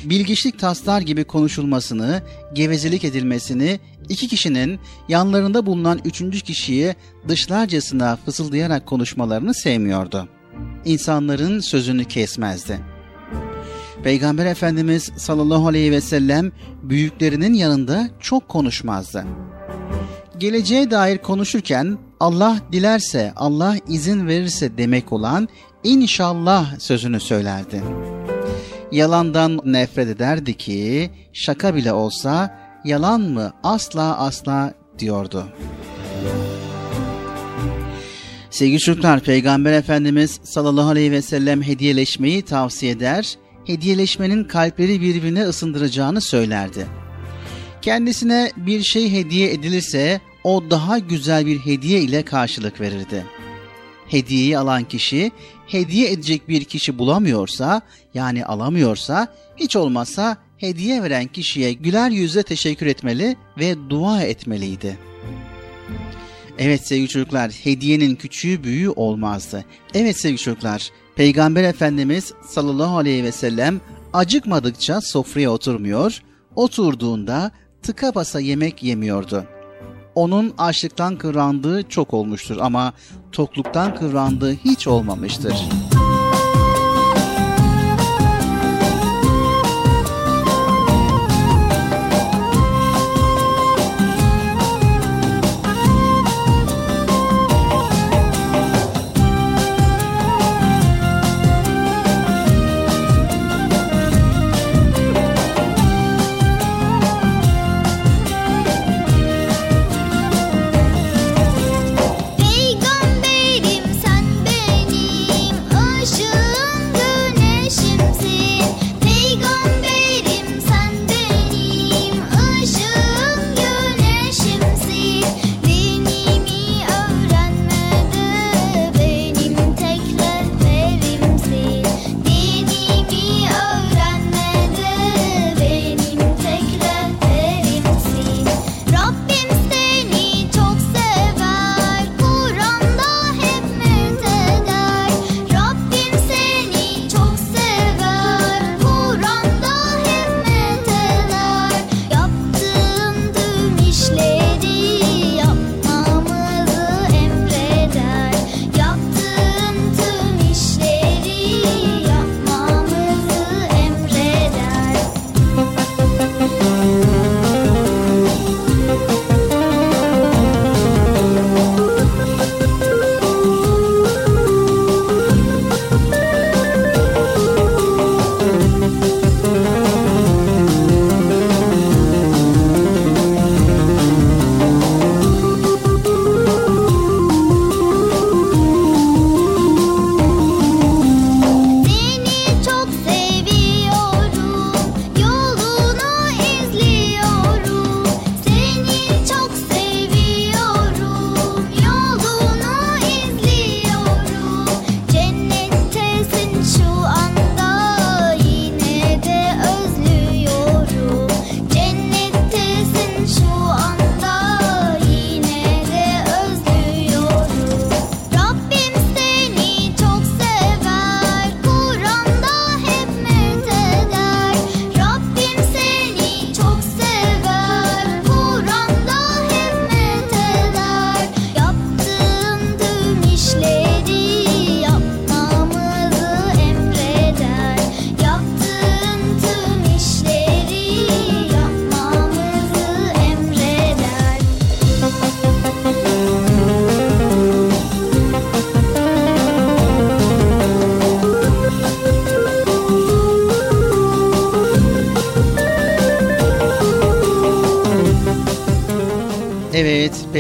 Bilgiçlik taslar gibi konuşulmasını, gevezelik edilmesini, iki kişinin yanlarında bulunan üçüncü kişiyi dışlarcasına fısıldayarak konuşmalarını sevmiyordu. İnsanların sözünü kesmezdi. Peygamber Efendimiz sallallahu aleyhi ve sellem büyüklerinin yanında çok konuşmazdı. Geleceğe dair konuşurken Allah dilerse, Allah izin verirse demek olan inşallah sözünü söylerdi. Yalandan nefret ederdi ki şaka bile olsa yalan mı asla asla diyordu. Sevgili çocuklar, Peygamber Efendimiz sallallahu aleyhi ve sellem hediyeleşmeyi tavsiye eder, hediyeleşmenin kalpleri birbirine ısındıracağını söylerdi. Kendisine bir şey hediye edilirse o daha güzel bir hediye ile karşılık verirdi. Hediyeyi alan kişi hediye edecek bir kişi bulamıyorsa yani alamıyorsa hiç olmazsa hediye veren kişiye güler yüzle teşekkür etmeli ve dua etmeliydi. Evet sevgili çocuklar hediyenin küçüğü büyüğü olmazdı. Evet sevgili çocuklar Peygamber Efendimiz sallallahu aleyhi ve sellem acıkmadıkça sofraya oturmuyor, oturduğunda tıka basa yemek yemiyordu. Onun açlıktan kıvrandığı çok olmuştur ama tokluktan kıvrandığı hiç olmamıştır.''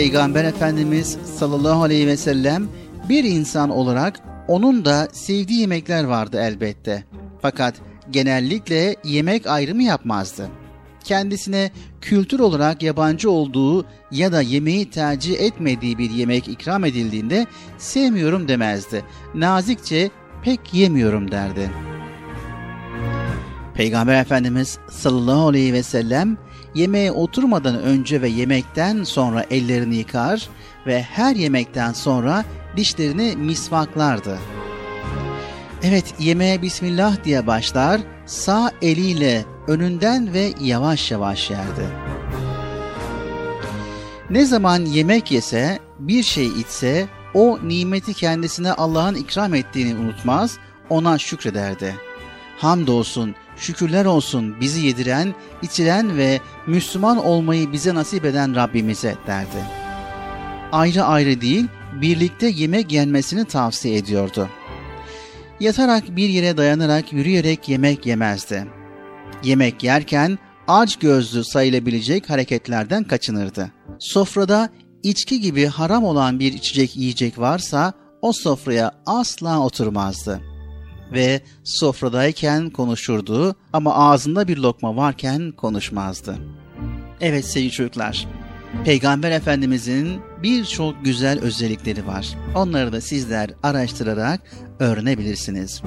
Peygamber Efendimiz sallallahu aleyhi ve sellem bir insan olarak onun da sevdiği yemekler vardı elbette. Fakat genellikle yemek ayrımı yapmazdı. Kendisine kültür olarak yabancı olduğu ya da yemeği tercih etmediği bir yemek ikram edildiğinde sevmiyorum demezdi. Nazikçe pek yemiyorum derdi. Peygamber Efendimiz sallallahu aleyhi ve sellem yemeğe oturmadan önce ve yemekten sonra ellerini yıkar ve her yemekten sonra dişlerini misvaklardı. Evet yemeğe Bismillah diye başlar, sağ eliyle önünden ve yavaş yavaş yerdi. Ne zaman yemek yese, bir şey içse, o nimeti kendisine Allah'ın ikram ettiğini unutmaz, ona şükrederdi. Hamdolsun, şükürler olsun bizi yediren, içiren ve Müslüman olmayı bize nasip eden Rabbimize derdi. Ayrı ayrı değil, birlikte yemek yenmesini tavsiye ediyordu. Yatarak bir yere dayanarak yürüyerek yemek yemezdi. Yemek yerken aç gözlü sayılabilecek hareketlerden kaçınırdı. Sofrada içki gibi haram olan bir içecek yiyecek varsa o sofraya asla oturmazdı.'' Ve sofradayken konuşurdu ama ağzında bir lokma varken konuşmazdı. Evet sevgili çocuklar. Peygamber Efendimizin birçok güzel özellikleri var. Onları da sizler araştırarak öğrenebilirsiniz.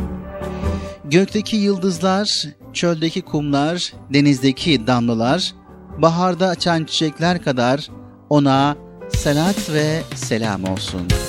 Gökteki yıldızlar, çöldeki kumlar, denizdeki damlalar, baharda açan çiçekler kadar ona salat ve selam olsun.''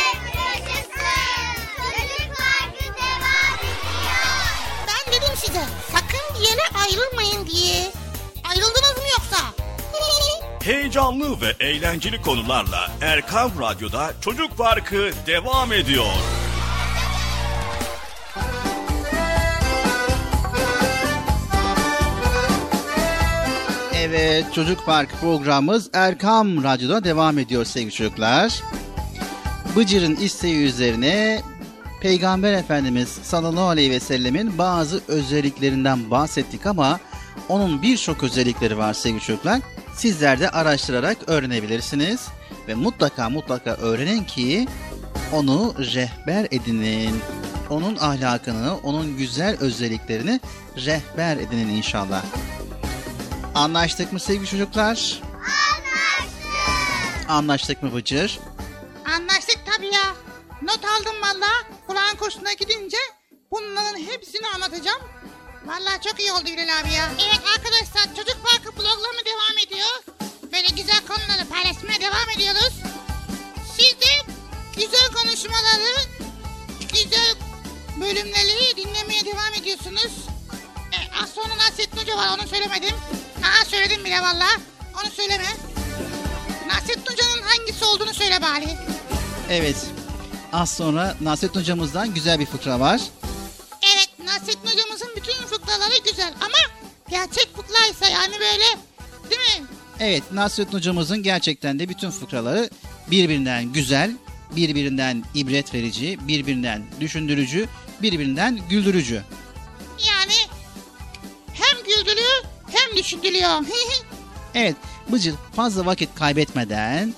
ayrılmayın diye. Ayrıldınız mı yoksa? Heyecanlı ve eğlenceli konularla Erkan Radyo'da Çocuk Parkı devam ediyor. Evet Çocuk Park programımız Erkam Radyo'da devam ediyor sevgili çocuklar. Bıcır'ın isteği üzerine Peygamber Efendimiz sallallahu aleyhi ve sellemin bazı özelliklerinden bahsettik ama onun birçok özellikleri var sevgili çocuklar. Sizler de araştırarak öğrenebilirsiniz ve mutlaka mutlaka öğrenin ki onu rehber edinin. Onun ahlakını, onun güzel özelliklerini rehber edinin inşallah. Anlaştık mı sevgili çocuklar? Anlaştık. Anlaştık mı Bıcır? Not aldım valla. Kulağın kursuna gidince bunların hepsini anlatacağım. Valla çok iyi oldu Ünal abi ya. Evet arkadaşlar Çocuk Parkı programı devam ediyor. Böyle güzel konuları paylaşmaya devam ediyoruz. Siz de güzel konuşmaları, güzel bölümleri dinlemeye devam ediyorsunuz. E, az sonra Nasrettin Hoca var onu söylemedim. Aa söyledim bile valla. Onu söyleme. Nasrettin Hoca'nın hangisi olduğunu söyle bari. Evet. Az sonra Nasrettin hocamızdan güzel bir fıkra var. Evet Nasrettin hocamızın bütün fıkraları güzel ama gerçek fıkraysa yani böyle değil mi? Evet Nasrettin hocamızın gerçekten de bütün fıkraları birbirinden güzel, birbirinden ibret verici, birbirinden düşündürücü, birbirinden güldürücü. Yani hem güldürüyor hem düşündürüyor. Evet Bıcır fazla vakit kaybetmeden,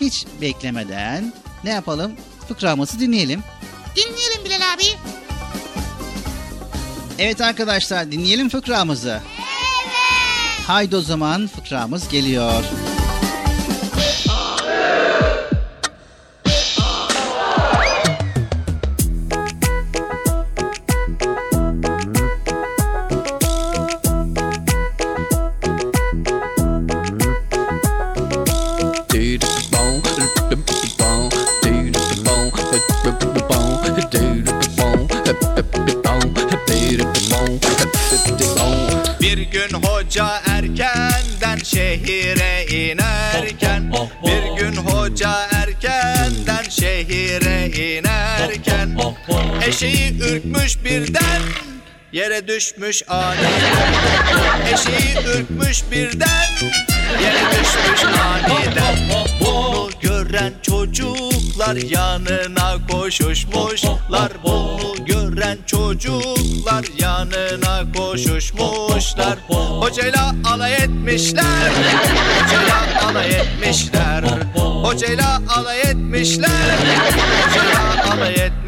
hiç beklemeden ne yapalım? Fıkramızı dinleyelim. Dinleyelim Bilal abi. Evet arkadaşlar dinleyelim fıkramızı. Evet. Haydi o zaman fıkramız geliyor. Bir Eşeği ürkmüş birden Yere düşmüş aniden Eşeği ürkmüş birden Yere düşmüş aniden. Bunu gören çocuklar yanına koşuşmuşlar. Bunu gören çocuklar yanına koşuşmuşlar. Hocayla alay etmişler Hocayla alay etmişler. Hocayla alay etmişler Hocayla alay etmişler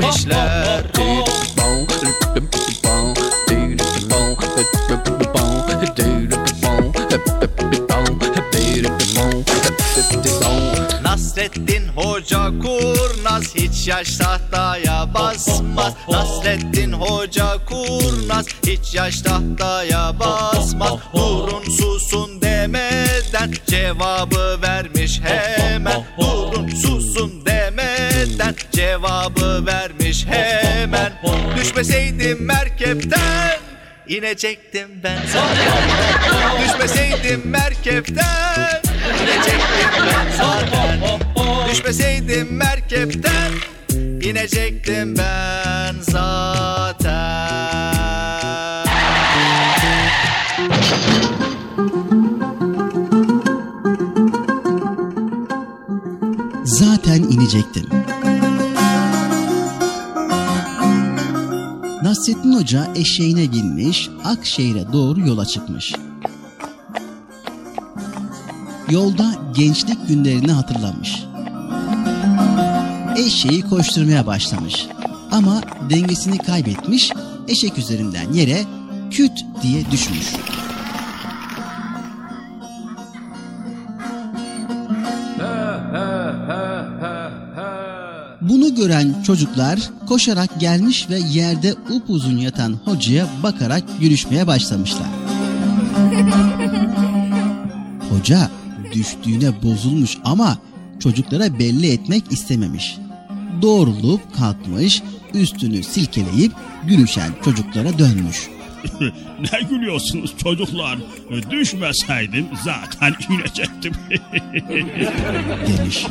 Nasrettin Hoca kurnaz hiç yaş tahtaya basmaz. Nasrettin Hoca kurnaz hiç yaş tahtaya basmaz. Durun susun demeden cevabı vermiş hemen. Durun cevabı vermiş hemen. Düşmeseydim merkepten inecektim ben. Zaten Düşmeseydim merkepten inecektim ben. Zaten Düşmeseydim merkepten inecektim ben zaten. Zaten inecektim. Nasrettin Hoca eşeğine binmiş, Akşehir'e doğru yola çıkmış. Yolda gençlik günlerini hatırlamış. Eşeği koşturmaya başlamış. Ama dengesini kaybetmiş, eşek üzerinden yere küt diye düşmüş. Gören çocuklar koşarak gelmiş ve yerde upuzun yatan hocaya bakarak gülüşmeye başlamışlar. Hoca düştüğüne bozulmuş ama çocuklara belli etmek istememiş. Doğrulup kalkmış, üstünü silkeleyip gülüşen çocuklara dönmüş. ne gülüyorsunuz çocuklar? Düşmeseydim zaten inecektim. demiş.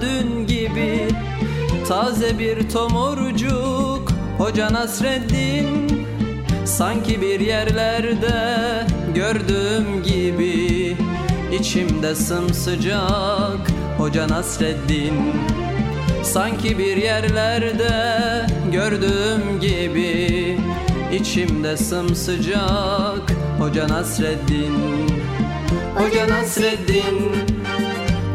Dün gibi. Taze bir tomurcuk Hoca Nasreddin. Sanki bir yerlerde gördüğüm gibi. İçimde sımsıcak Hoca Nasreddin. Sanki bir yerlerde gördüğüm gibi. İçimde sımsıcak Hoca Nasreddin. Hoca Nasreddin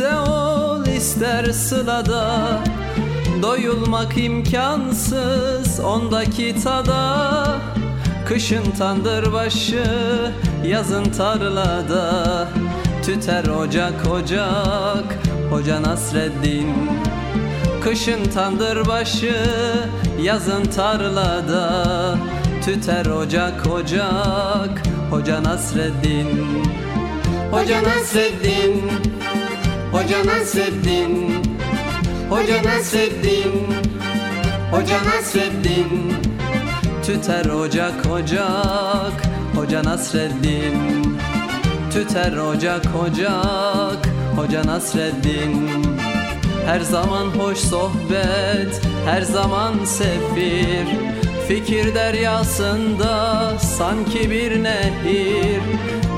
gurbette ol ister sılada Doyulmak imkansız ondaki tada. Kışın tandır başı yazın tarlada. Tüter ocak ocak Hoca Nasreddin. Kışın tandır başı yazın tarlada. Tüter ocak ocak Hoca Nasreddin. Hoca Nasreddin Hoca Nasreddin Hoca Nasreddin Hoca Nasreddin Tüter ocak ocak. Hoca Nasreddin Tüter ocak ocak. Hoca Nasreddin Her zaman hoş sohbet Her zaman sefir Fikir deryasında sanki bir nehir.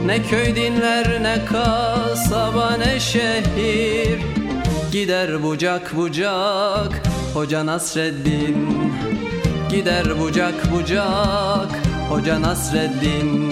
Ne köy dinler ne kasaba ne şehir. Gider bucak bucak Hoca Nasreddin. Gider bucak bucak Hoca Nasreddin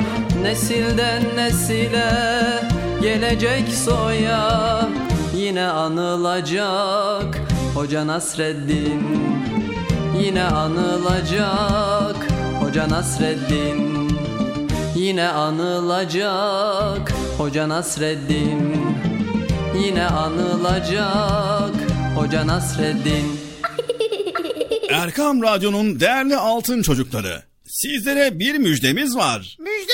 Nesilden nesile gelecek soya Yine anılacak Hoca Nasreddin Yine anılacak Hoca Nasreddin Yine anılacak Hoca Nasreddin Yine anılacak Hoca Nasreddin Erkam Radyo'nun değerli altın çocukları. Sizlere bir müjdemiz var. Müjde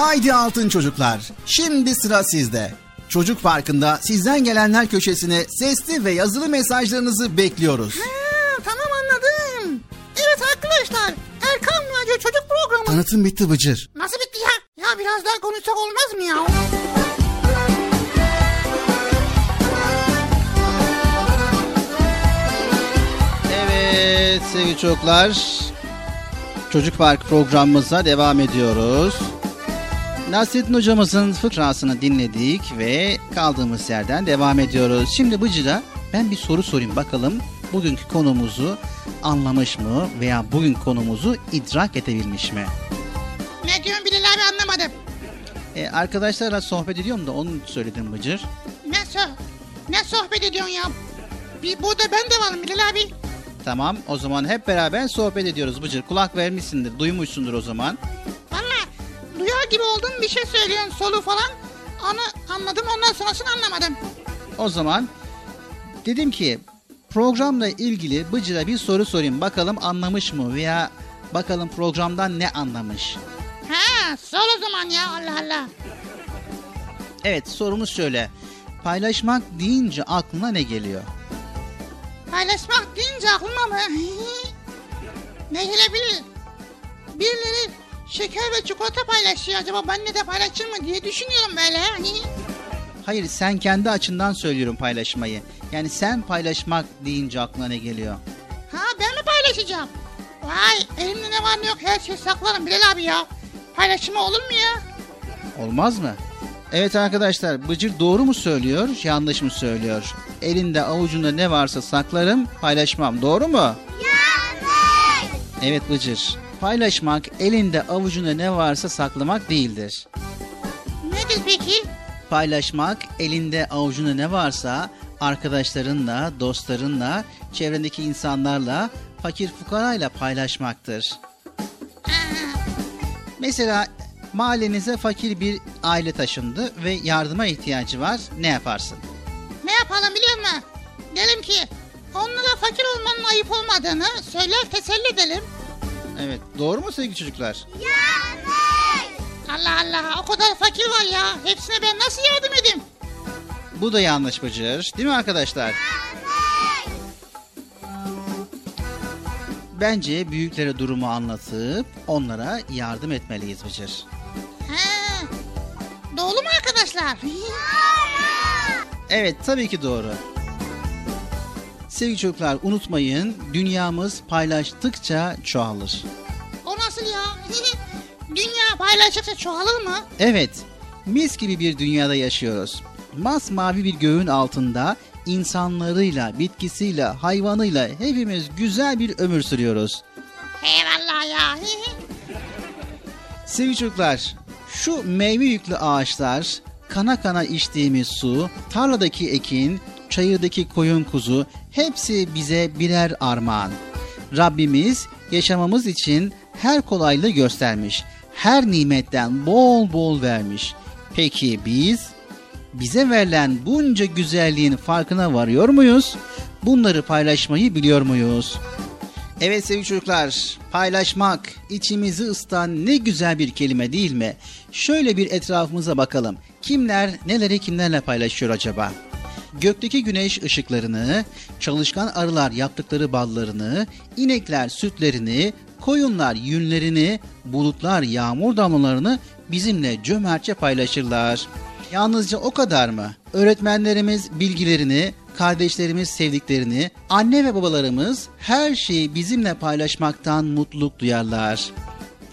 Haydi altın çocuklar. Şimdi sıra sizde. Çocuk Parkı'nda sizden gelenler köşesine sesli ve yazılı mesajlarınızı bekliyoruz. Ha, tamam anladım. Evet arkadaşlar Erkan Radyo Çocuk Programı. Tanıtım bitti Bıcır. Nasıl bitti ya? Ya biraz daha konuşsak olmaz mı ya? Evet sevgili çocuklar. Çocuk Park programımıza devam ediyoruz. Nasrettin hocamızın fıkrasını dinledik ve kaldığımız yerden devam ediyoruz. Şimdi Bıcır'a ben bir soru sorayım bakalım bugünkü konumuzu anlamış mı veya bugün konumuzu idrak edebilmiş mi? Ne diyorsun Bilal abi anlamadım. E, arkadaşlarla sohbet ediyorum da onu söyledim Bıcır. Ne, so ne sohbet ediyorsun ya? Bir burada ben de varım Bilal abi. Tamam o zaman hep beraber sohbet ediyoruz Bıcır. Kulak vermişsindir, duymuşsundur o zaman. Gibi oldum bir şey söylüyorsun solu falan. Onu anladım ondan sonrasını anlamadım. O zaman dedim ki programla ilgili Bıcır'a bir soru sorayım. Bakalım anlamış mı veya bakalım programdan ne anlamış? Ha sor o zaman ya Allah Allah. Evet sorumuz şöyle. Paylaşmak deyince aklına ne geliyor? Paylaşmak deyince aklıma mı? ne gelebilir? Birileri şeker ve çikolata paylaşıyor acaba benle de paylaşır mı diye düşünüyorum böyle. Hayır sen kendi açından söylüyorum paylaşmayı. Yani sen paylaşmak deyince aklına ne geliyor? Ha ben mi paylaşacağım? Vay elimde ne var ne yok her şeyi saklarım Bilal abi ya. Paylaşımı olur mu ya? Olmaz mı? Evet arkadaşlar Bıcır doğru mu söylüyor yanlış mı söylüyor? Elinde avucunda ne varsa saklarım paylaşmam doğru mu? Yanlış. Evet Bıcır. Paylaşmak elinde avucunda ne varsa saklamak değildir. Nedir peki? Paylaşmak elinde avucunda ne varsa arkadaşlarınla, dostlarınla, çevrendeki insanlarla, fakir fukarayla paylaşmaktır. Mesela mahallenize fakir bir aile taşındı ve yardıma ihtiyacı var. Ne yaparsın? Ne yapalım biliyor musun? Derim ki onlara fakir olmanın ayıp olmadığını söyler teselli edelim. Evet, doğru mu sevgili çocuklar? Allah Allah o kadar fakir var ya. Hepsine ben nasıl yardım edeyim? Bu da yanlış Bıcır. Değil mi arkadaşlar? Bence büyüklere durumu anlatıp onlara yardım etmeliyiz Bıcır. He. Doğru mu arkadaşlar? Evet tabii ki doğru. Sevgili çocuklar unutmayın dünyamız paylaştıkça çoğalır. o nasıl ya? Dünya paylaştıkça çoğalır mı? Evet mis gibi bir dünyada yaşıyoruz. Masmavi bir göğün altında insanlarıyla, bitkisiyle, hayvanıyla hepimiz güzel bir ömür sürüyoruz. Eyvallah ya. Sevgili çocuklar, şu meyve yüklü ağaçlar, kana kana içtiğimiz su, tarladaki ekin, çayırdaki koyun kuzu hepsi bize birer armağan. Rabbimiz yaşamamız için her kolaylığı göstermiş. Her nimetten bol bol vermiş. Peki biz bize verilen bunca güzelliğin farkına varıyor muyuz? Bunları paylaşmayı biliyor muyuz? Evet sevgili çocuklar, paylaşmak, içimizi ısıtan ne güzel bir kelime değil mi? Şöyle bir etrafımıza bakalım. Kimler neleri kimlerle paylaşıyor acaba? Gökteki güneş ışıklarını, çalışkan arılar yaptıkları ballarını, inekler sütlerini, koyunlar yünlerini, bulutlar yağmur damlalarını bizimle cömertçe paylaşırlar. Yalnızca o kadar mı? Öğretmenlerimiz bilgilerini, kardeşlerimiz sevdiklerini, anne ve babalarımız her şeyi bizimle paylaşmaktan mutluluk duyarlar.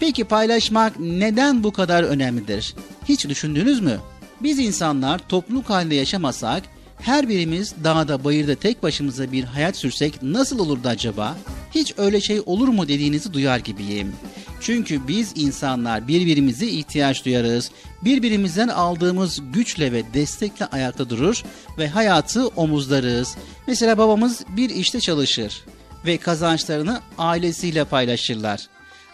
Peki paylaşmak neden bu kadar önemlidir? Hiç düşündünüz mü? Biz insanlar topluluk halinde yaşamasak, her birimiz dağda bayırda tek başımıza bir hayat sürsek nasıl olurdu acaba? Hiç öyle şey olur mu dediğinizi duyar gibiyim. Çünkü biz insanlar birbirimize ihtiyaç duyarız. Birbirimizden aldığımız güçle ve destekle ayakta durur ve hayatı omuzlarız. Mesela babamız bir işte çalışır ve kazançlarını ailesiyle paylaşırlar.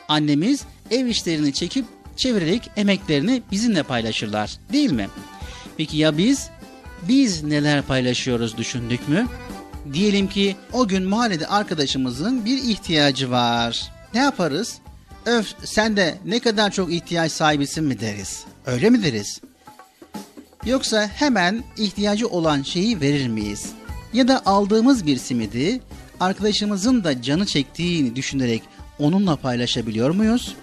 Annemiz ev işlerini çekip çevirerek emeklerini bizimle paylaşırlar değil mi? Peki ya biz? Biz neler paylaşıyoruz düşündük mü? Diyelim ki o gün mahallede arkadaşımızın bir ihtiyacı var. Ne yaparız? Öf sen de ne kadar çok ihtiyaç sahibisin mi deriz? Öyle mi deriz? Yoksa hemen ihtiyacı olan şeyi verir miyiz? Ya da aldığımız bir simidi arkadaşımızın da canı çektiğini düşünerek onunla paylaşabiliyor muyuz?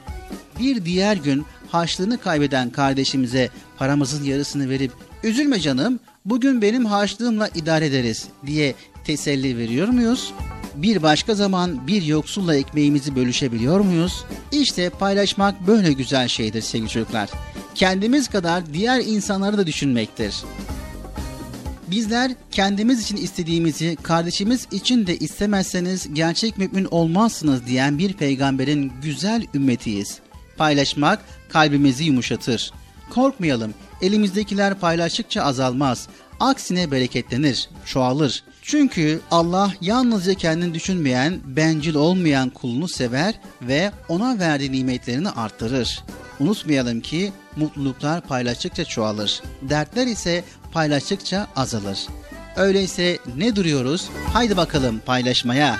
Bir diğer gün harçlığını kaybeden kardeşimize paramızın yarısını verip üzülme canım bugün benim harçlığımla idare ederiz diye teselli veriyor muyuz? Bir başka zaman bir yoksulla ekmeğimizi bölüşebiliyor muyuz? İşte paylaşmak böyle güzel şeydir sevgili çocuklar. Kendimiz kadar diğer insanları da düşünmektir. Bizler kendimiz için istediğimizi kardeşimiz için de istemezseniz gerçek mümin olmazsınız diyen bir peygamberin güzel ümmetiyiz. Paylaşmak kalbimizi yumuşatır. Korkmayalım, elimizdekiler paylaştıkça azalmaz. Aksine bereketlenir, çoğalır. Çünkü Allah yalnızca kendini düşünmeyen, bencil olmayan kulunu sever ve ona verdiği nimetlerini arttırır. Unutmayalım ki mutluluklar paylaştıkça çoğalır. Dertler ise paylaştıkça azalır. Öyleyse ne duruyoruz? Haydi bakalım paylaşmaya.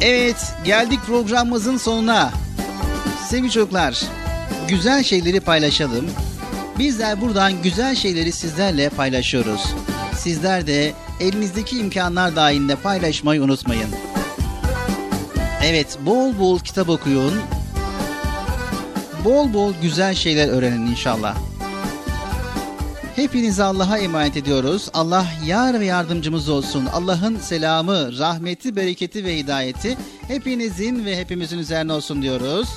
Evet, geldik programımızın sonuna. Sevgili çocuklar, güzel şeyleri paylaşalım. Bizler buradan güzel şeyleri sizlerle paylaşıyoruz. Sizler de elinizdeki imkanlar dahilinde paylaşmayı unutmayın. Evet, bol bol kitap okuyun. Bol bol güzel şeyler öğrenin inşallah. Hepinizi Allah'a emanet ediyoruz. Allah yar ve yardımcımız olsun. Allah'ın selamı, rahmeti, bereketi ve hidayeti hepinizin ve hepimizin üzerine olsun diyoruz.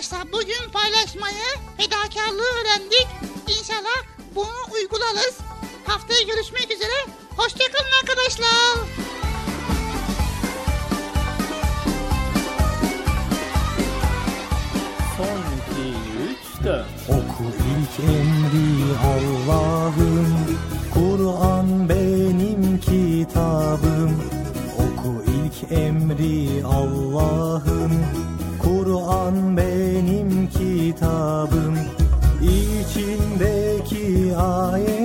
Arkadaşlar bugün paylaşmayı, fedakarlığı öğrendik. İnşallah bunu uygularız. Haftaya görüşmek üzere. Hoşçakalın arkadaşlar. Son iki, üç, dört. Oku ilk emri Allah'ım Kur'an benim kitabım kitabım İçindeki ayetler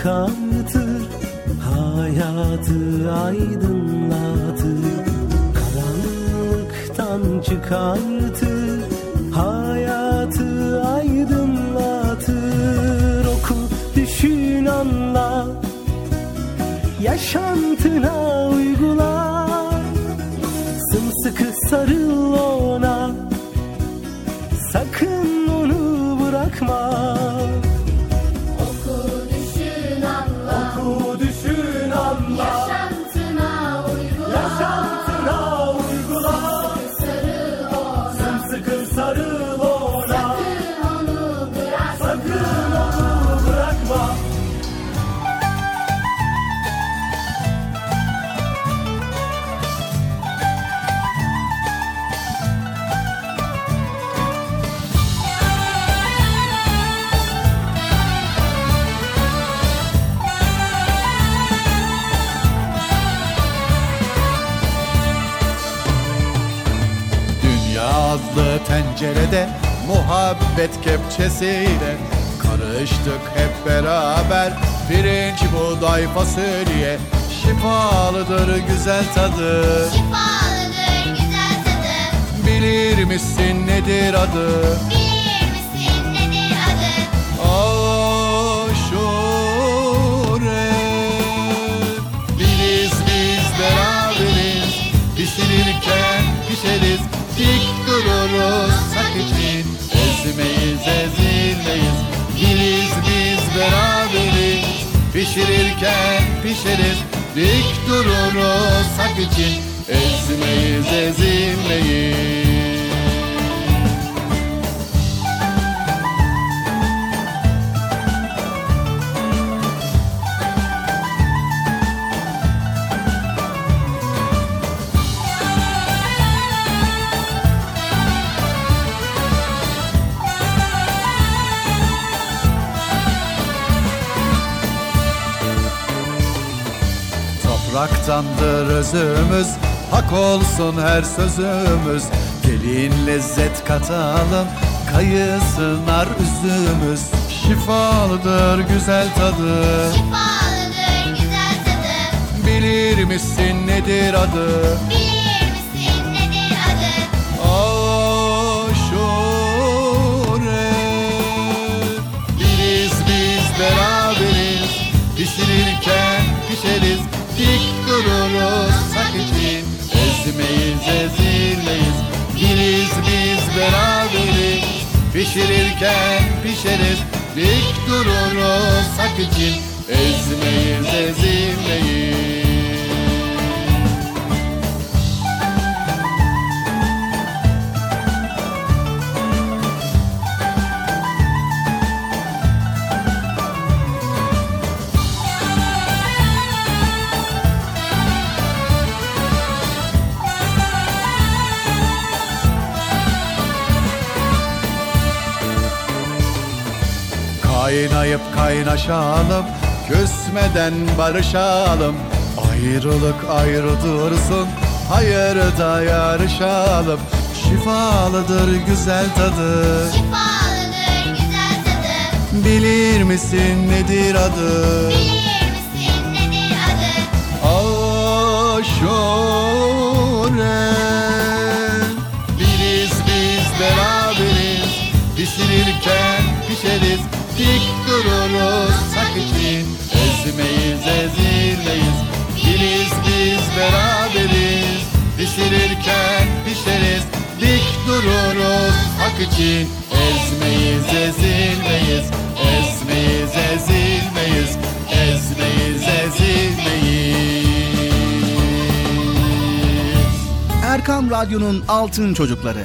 come topraktandır özümüz Hak olsun her sözümüz. Gelin lezzet katalım Kayısınar üzümüz. Şifalıdır güzel tadı. Şifalıdır güzel tadı. Bilir misin nedir adı? Bilir misin nedir adı? Aşure. Biriz biz beraberiz. Pişirirken pişeriz. ezilmeyiz Biriz biz beraberiz. Pişirirken pişeriz. Dik dururuz hak için. Ezmeyiz ezilmeyiz. Kaynayıp kaynaşalım Küsmeden barışalım. Ayrılık ayrı dursun Hayırda yarışalım. Şifalıdır güzel tadı. Şifalıdır güzel tadı. Bilir misin nedir adı? Bilir misin nedir adı? Aşure. Biriz biz beraberiz Pişirirken pişeriz Dik dururuz hak için. Ezmeyiz ezilmeyiz. Biriz biz beraberiz. Pişirirken pişeriz. Dik dururuz hak için. Ezmeyiz ezilmeyiz. Ezmeyiz ezilmeyiz. Ezmeyiz ezilmeyiz. Erkam Radyo'nun Altın Çocukları.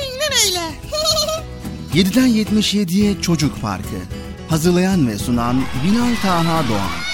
aynen öyle. 7'den 77'ye Çocuk Parkı. Hazırlayan ve sunan Binal Taha Doğan.